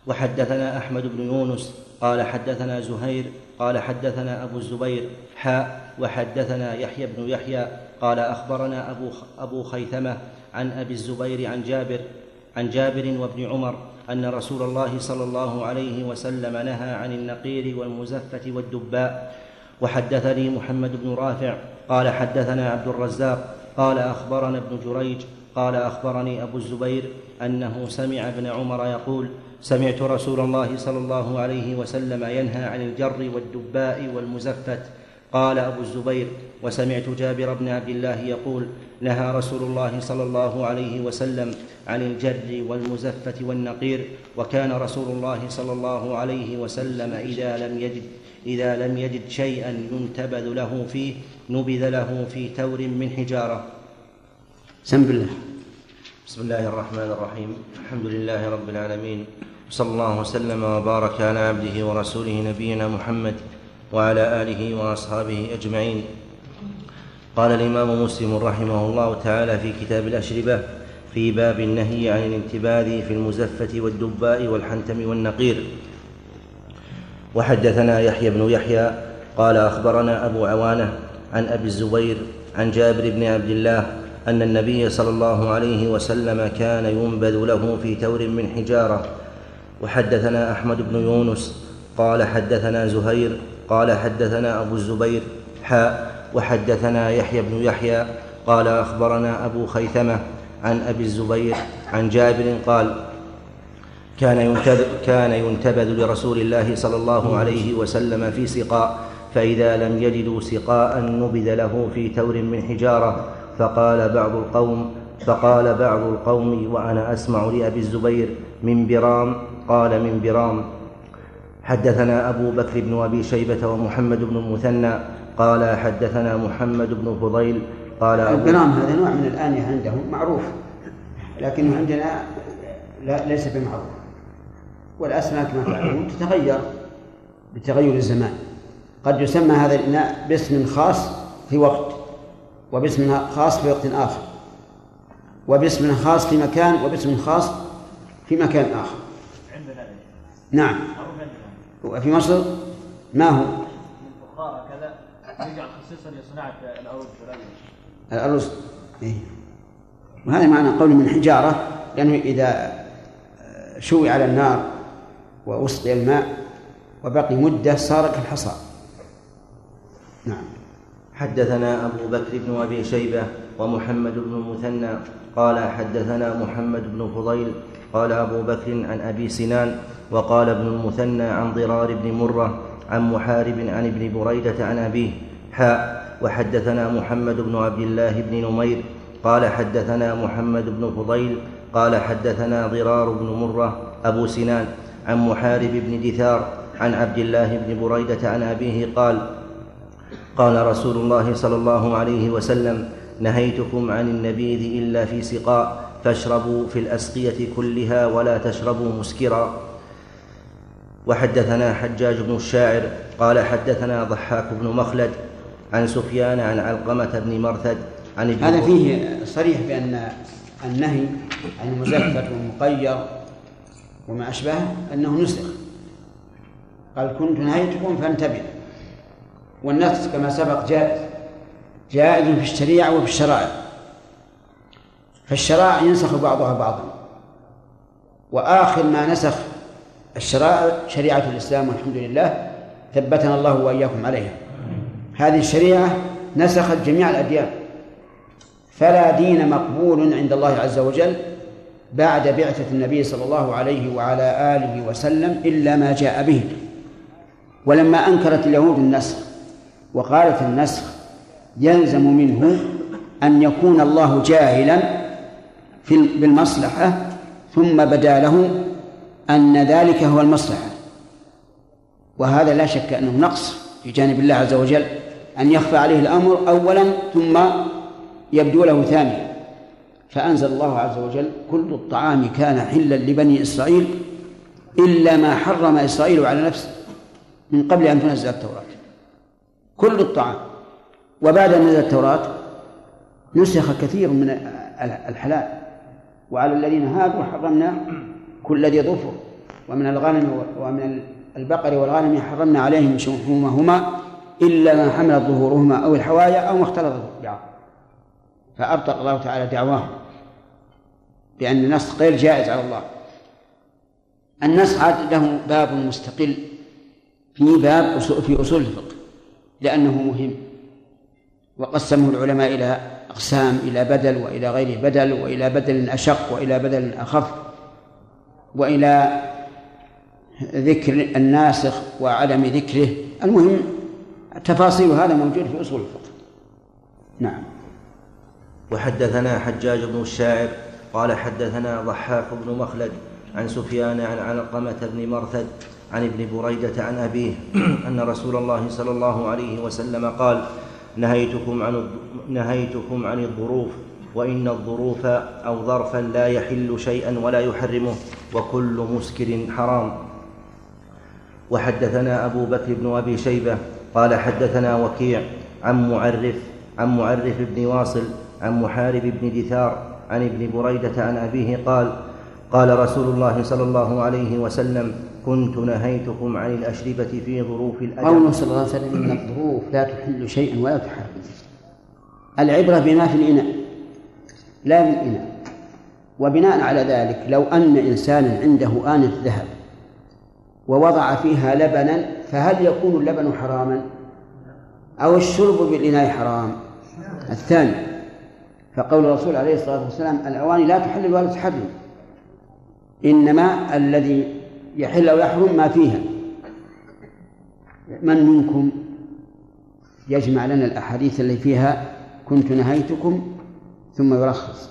وحدثنا أحمد بن يونس قال حدثنا زهير قال حدثنا أبو الزبير حاء وحدثنا يحيى بن يحيى قال أخبرنا أبو أبو خيثمة عن أبي الزبير عن جابر عن جابر وابن عمر أن رسول الله صلى الله عليه وسلم نهى عن النقير والمزفة والدباء. وحدثني محمد بن رافع قال حدثنا عبد الرزاق قال أخبرنا ابن جريج قال أخبرني أبو الزبير أنه سمع ابن عمر يقول سمعت رسول الله صلى الله عليه وسلم ينهى عن الجر والدباء والمزفت. قال أبو الزبير وسمعت جابر بن عبد الله يقول نهى رسول الله صلى الله عليه وسلم عن الجر والمزفه والنقير وكان رسول الله صلى الله عليه وسلم إذا لم يجد إذا لم يجد شيئا ينتبذ له فيه نبذ له في تور من حجارة. سم بالله بسم الله الرحمن الرحيم. الحمد لله رب العالمين. صلى الله وسلم وبارك على عبده ورسوله نبينا محمد وعلى آله وأصحابه أجمعين. قال الإمام مسلم رحمه الله تعالى في كتاب الأشربة في باب النهي عن الانتباذ في المزفة والدباء والحنتم والنقير. وحدثنا يحيى بن يحيى قال أخبرنا أبو عوانة عن أبي الزبير عن جابر بن عبد الله أن النبي صلى الله عليه وسلم كان ينبذ له في تور من حجارة. وحدثنا أحمد بن يونس قال حدثنا زهير قال حدثنا أبو الزبير حاء وحدثنا يحيى بن يحيى قال أخبرنا أبو خيثمة عن أبي الزبير عن جابر قال كان ينتبذ, كان ينتبذ لرسول الله صلى الله عليه وسلم في سقاء فإذا لم يجدوا سقاء نبذ له في تور من حجارة. فقال بعض القوم فقال بعض القوم وأنا أسمع لأبي الزبير من برام قال من برام حدثنا أبو بكر بن أبي شيبة ومحمد بن المثنى قال حدثنا محمد بن فضيل قال البرام هذا نوع من الآنية عندهم معروف لكنه عندنا لا ليس بمعروف. والأسماك كما تعلمون تتغير بتغير الزمان. قد يسمى هذا الإناء باسم خاص في وقت وباسم خاص في وقت آخر. وباسم خاص في مكان وباسم خاص في مكان آخر. عندنا نعم. وفي مصر؟ ما هو؟ الفخار كذا يجعل خصيصا لصناعة الأرز الأرز؟ إيه. وهذا معنى قول من حجارة لأنه إذا شوي على النار وأسقي الماء وبقي مدة صار كالحصى نعم. حدثنا أبو بكر بن أبي شيبة ومحمد بن المثنى قال حدثنا محمد بن فضيل قال أبو بكر عن أبي سنان وقال ابن المثنى عن ضرار بن مرة عن محارب عن ابن بريدة عن أبيه. حاء وحدثنا محمد بن عبد الله بن نمير قال حدثنا محمد بن فضيل قال حدثنا ضرار بن مرة أبو سنان عن محارب بن دثار عن عبد الله بن بريدة عن أبيه قال قال رسول الله صلى الله عليه وسلم نهيتكم عن النبيذ إلا في سقاء فاشربوا في الأسقية كلها ولا تشربوا مسكرا. وحدثنا حجاج بن الشاعر قال حدثنا ضحاك بن مخلد عن سفيان عن علقمة بن مرثد عن ابن هذا فيه صريح بأن النهي عن المزفت والمقير وما أشبهه أنه نسخ. قال كنت نهيتكم فانتبه. والنسخ كما سبق جائز جائز في الشريعة وفي الشرائع. فالشرائع ينسخ بعضها بعضا. وآخر ما نسخ الشرائع شريعة الإسلام والحمد لله ثبتنا الله وإياكم عليها. هذه الشريعة نسخت جميع الأديان. فلا دين مقبول عند الله عز وجل بعد بعثة النبي صلى الله عليه وعلى آله وسلم إلا ما جاء به. ولما أنكرت اليهود النسخ وقالت النسخ يلزم منه أن يكون الله جاهلا في بالمصلحة ثم بدا له أن ذلك هو المصلحة. وهذا لا شك أنه نقص في جانب الله عز وجل أن يخفى عليه الأمر أولا ثم يبدو له ثانيا. فأنزل الله عز وجل كل الطعام كان حلا لبني إسرائيل إلا ما حرم إسرائيل على نفسه من قبل أن تنزل التوراة. كل الطعام. وبعد نزل التوراة نسخ كثير من الحلال. وعلى الذين هادوا حرمنا كل ذي ظفر. ومن الغنم ومن البقر والغنم حرمنا عليهم شحومهما إلا ما حملت ظهورهما أو الحوايا أو ما اختلط بعض. فأبطل الله تعالى دعواهم بأن النسخ غير جائز على الله. النسخ عاد له باب مستقل في باب في أصول الفقه. لأنه مهم. وقسمه العلماء إلى أقسام إلى بدل وإلى غير بدل وإلى بدل أشق وإلى بدل أخف وإلى ذكر الناسخ وعدم ذكره. المهم تفاصيل هذا موجود في أصول الفقه. نعم. وحدثنا حجاج بن الشاعر قال حدثنا ضحاك بن مخلد عن سفيان عن علقمة بن مرثد عن ابن بريدة عن أبيه أن رسول الله صلى الله عليه وسلم قال نهيتكم عن نهيتكم عن الظروف وإن الظروف أو ظرفا لا يحل شيئا ولا يحرمه وكل مسكر حرام. وحدثنا أبو بكر بن أبي شيبة قال حدثنا وكيع عن معرف عن معرف بن واصل عن محارب بن دثار عن ابن بريدة عن أبيه قال قال رسول الله صلى الله عليه وسلم كنت نهيتكم عن الأشربة في ظروف الأجل. قوله صلى الله عليه وسلم إن الظروف لا تحل شيئا ولا تحرم. العبرة بما في الإناء لا بالإناء وبناء على ذلك لو أن إنسانا عنده آنة ذهب ووضع فيها لبنا فهل يكون اللبن حراما؟ أو الشرب بالإناء حرام؟ الثاني فقول الرسول عليه الصلاة والسلام الأواني لا تحل ولا تحرم. إنما الذي يحل أو يحرم ما فيها. من منكم يجمع لنا الأحاديث اللي فيها كنت نهيتكم ثم يرخص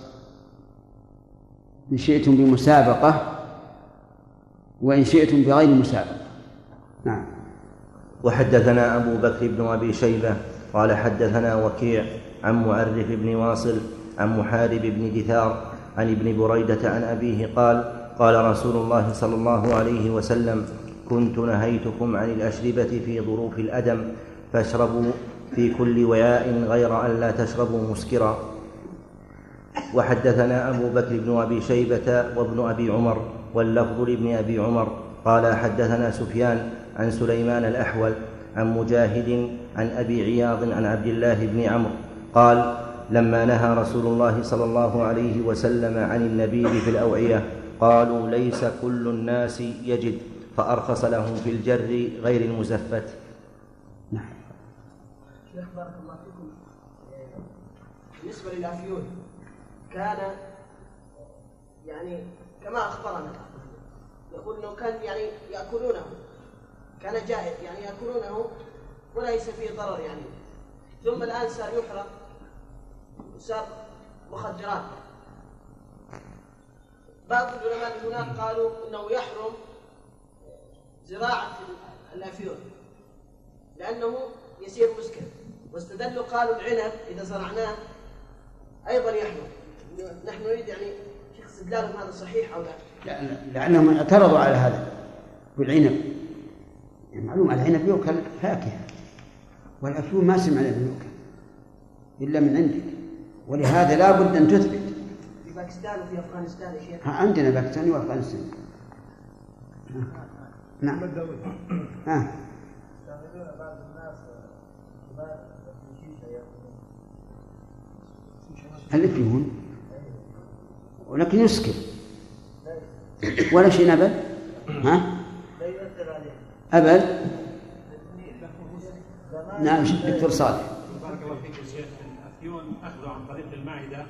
إن شئتم بمسابقة وإن شئتم بغير مسابقة. نعم. وحدثنا أبو بكر بن أبي شيبة قال حدثنا وكيع عن معرف بن واصل عن محارب بن دثار عن ابن بريدة عن أبيه قال قال رسول الله صلى الله عليه وسلم كنت نهيتكم عن الأشربة في ظروف الأدم فاشربوا في كل وعاء غير أن لا تشربوا مسكرا. وحدثنا أبو بكر بن أبي شيبة وابن أبي عمر واللفظ لابن أبي عمر. قال حدثنا سفيان عن سليمان الأحول عن مجاهد عن أبي عياض عن عبد الله بن عمرو. قال لما نهى رسول الله صلى الله عليه وسلم عن النبيذ في الأوعية قالوا ليس كل الناس يجد فأرخص لهم في الجر غير المزفت. نعم. شيخ بارك الله فيكم بالنسبة للأفيون كان يعني كما أخبرنا يقول أنه كان يعني يأكلونه كان جائز يعني يأكلونه وليس فيه ضرر يعني. ثم الآن صار يحرق وصار مخدرات. بعض العلماء هناك قالوا إنه يحرم زراعة الأفيون لأنه يصير مسكر واستدلوا قالوا العنب إذا زرعناه أيضا يحرم. نحن نريد يعني شيخ استدلالهم هذا صحيح أو لا؟ لا لأنهم اعترضوا على هذا بالعنب. يعني معلوم العنب يؤكل فاكهة والأفيون ما سمع أنه يؤكل إلا من عندك. ولهذا لا بد أن تثبت. باكستان وفي أفغانستان يا شيخ. عندنا باكستاني وأفغانستاني. نعم. ها. الافيون ولكن يسكر ولا شيء ابد ها؟ ابد نعم دكتور صالح. بارك الله فيك يا شيخ. الأفيون اخذه عن طريق المعدة. آه،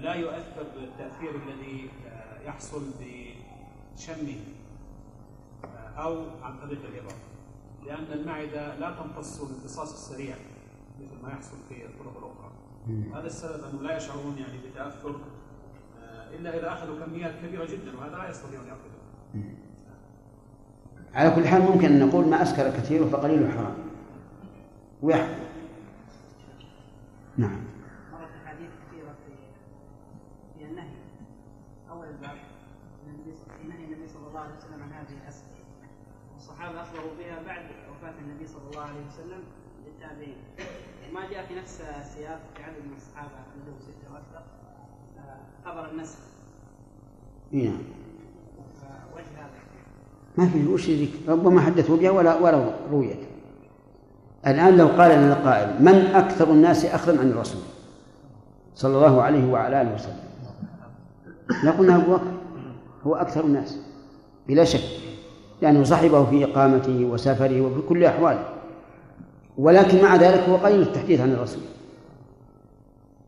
لا يؤثر بالتأثير الذي آه، يحصل بشمه آه، أو عن طريق الهضم لأن المعدة لا تمتص الامتصاص السريع مثل ما يحصل في الطرق الأخرى. هذا السبب أنه لا يشعرون يعني بتأثر إلا إذا أخذوا كميات كبيرة جدا وهذا لا يستطيعون يأخذه. على كل حال ممكن أن نقول ما أسكر كثير فقليل حرام ويحكم. نعم. الله عليه وسلم الصحابه أخبروا بها بعد وفاة النبي صلى الله عليه وسلم للتابعين. ما جاء في نفس السياق في عدد من الصحابة لهم ستة وأكثر آه، خبر النسخ. نعم. فوجه هذا ما في وش يدريك ربما حدثوا بها ولا ولا رويت الآن لو قال لنا قائل من أكثر الناس أخذا عن الرسول؟ صلى الله عليه وعلى آله وسلم. لقلنا أبو بكر هو أكثر الناس. بلا شك لأنه صحبه في إقامته وسفره وفي كل أحواله. ولكن مع ذلك هو قليل التحديث عن الرسول.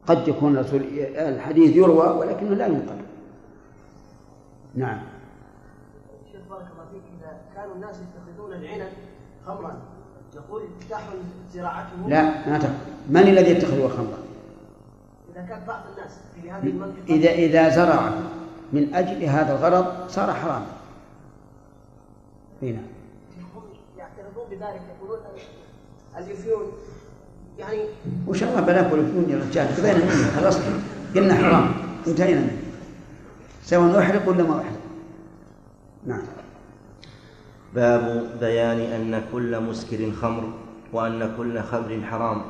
قد يكون الرسول الحديث يروى ولكنه لا ينقل. نعم. شيخ بارك الله فيك إذا كانوا الناس يتخذون العنب خمرا يقول تحرم زراعته؟ لا ما تقل من الذي يتخذه خمرا؟ إذا كان بعض الناس في هذه المنطقة إذا إذا زرع من أجل هذا الغرض صار حراما. هنا هم يعترضون بذلك يقولون الافيون يعني وش الله بلاك والأفيون يا رجال. قضينا منه خلصنا قلنا حرام. انتهينا منه سواء أحرق ولا ما أحرق نعم. باب بيان أن كل مسكر خمر وأن كل خمر حرام.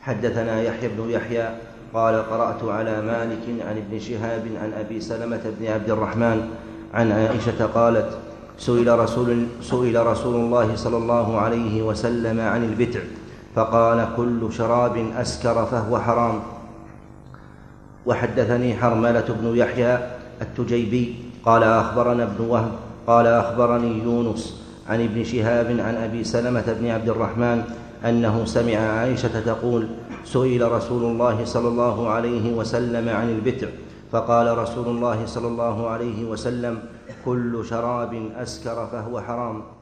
حدثنا يحيى بن يحيى قال قرأت على مالك عن ابن شهاب عن أبي سلمة بن عبد الرحمن عن عائشة قالت سئل رسول, سئل رسول الله صلى الله عليه وسلم عن البتع فقال كل شراب أسكر فهو حرام. وحدثني حرملة بن يحيى التجيبي قال أخبرنا ابن وهب قال أخبرني يونس عن ابن شهاب عن أبي سلمة بن عبد الرحمن أنه سمع عائشة تقول سئل رسول الله صلى الله عليه وسلم عن البتع فقال رسول الله صلى الله عليه وسلم كل شراب أسكر فهو حرام.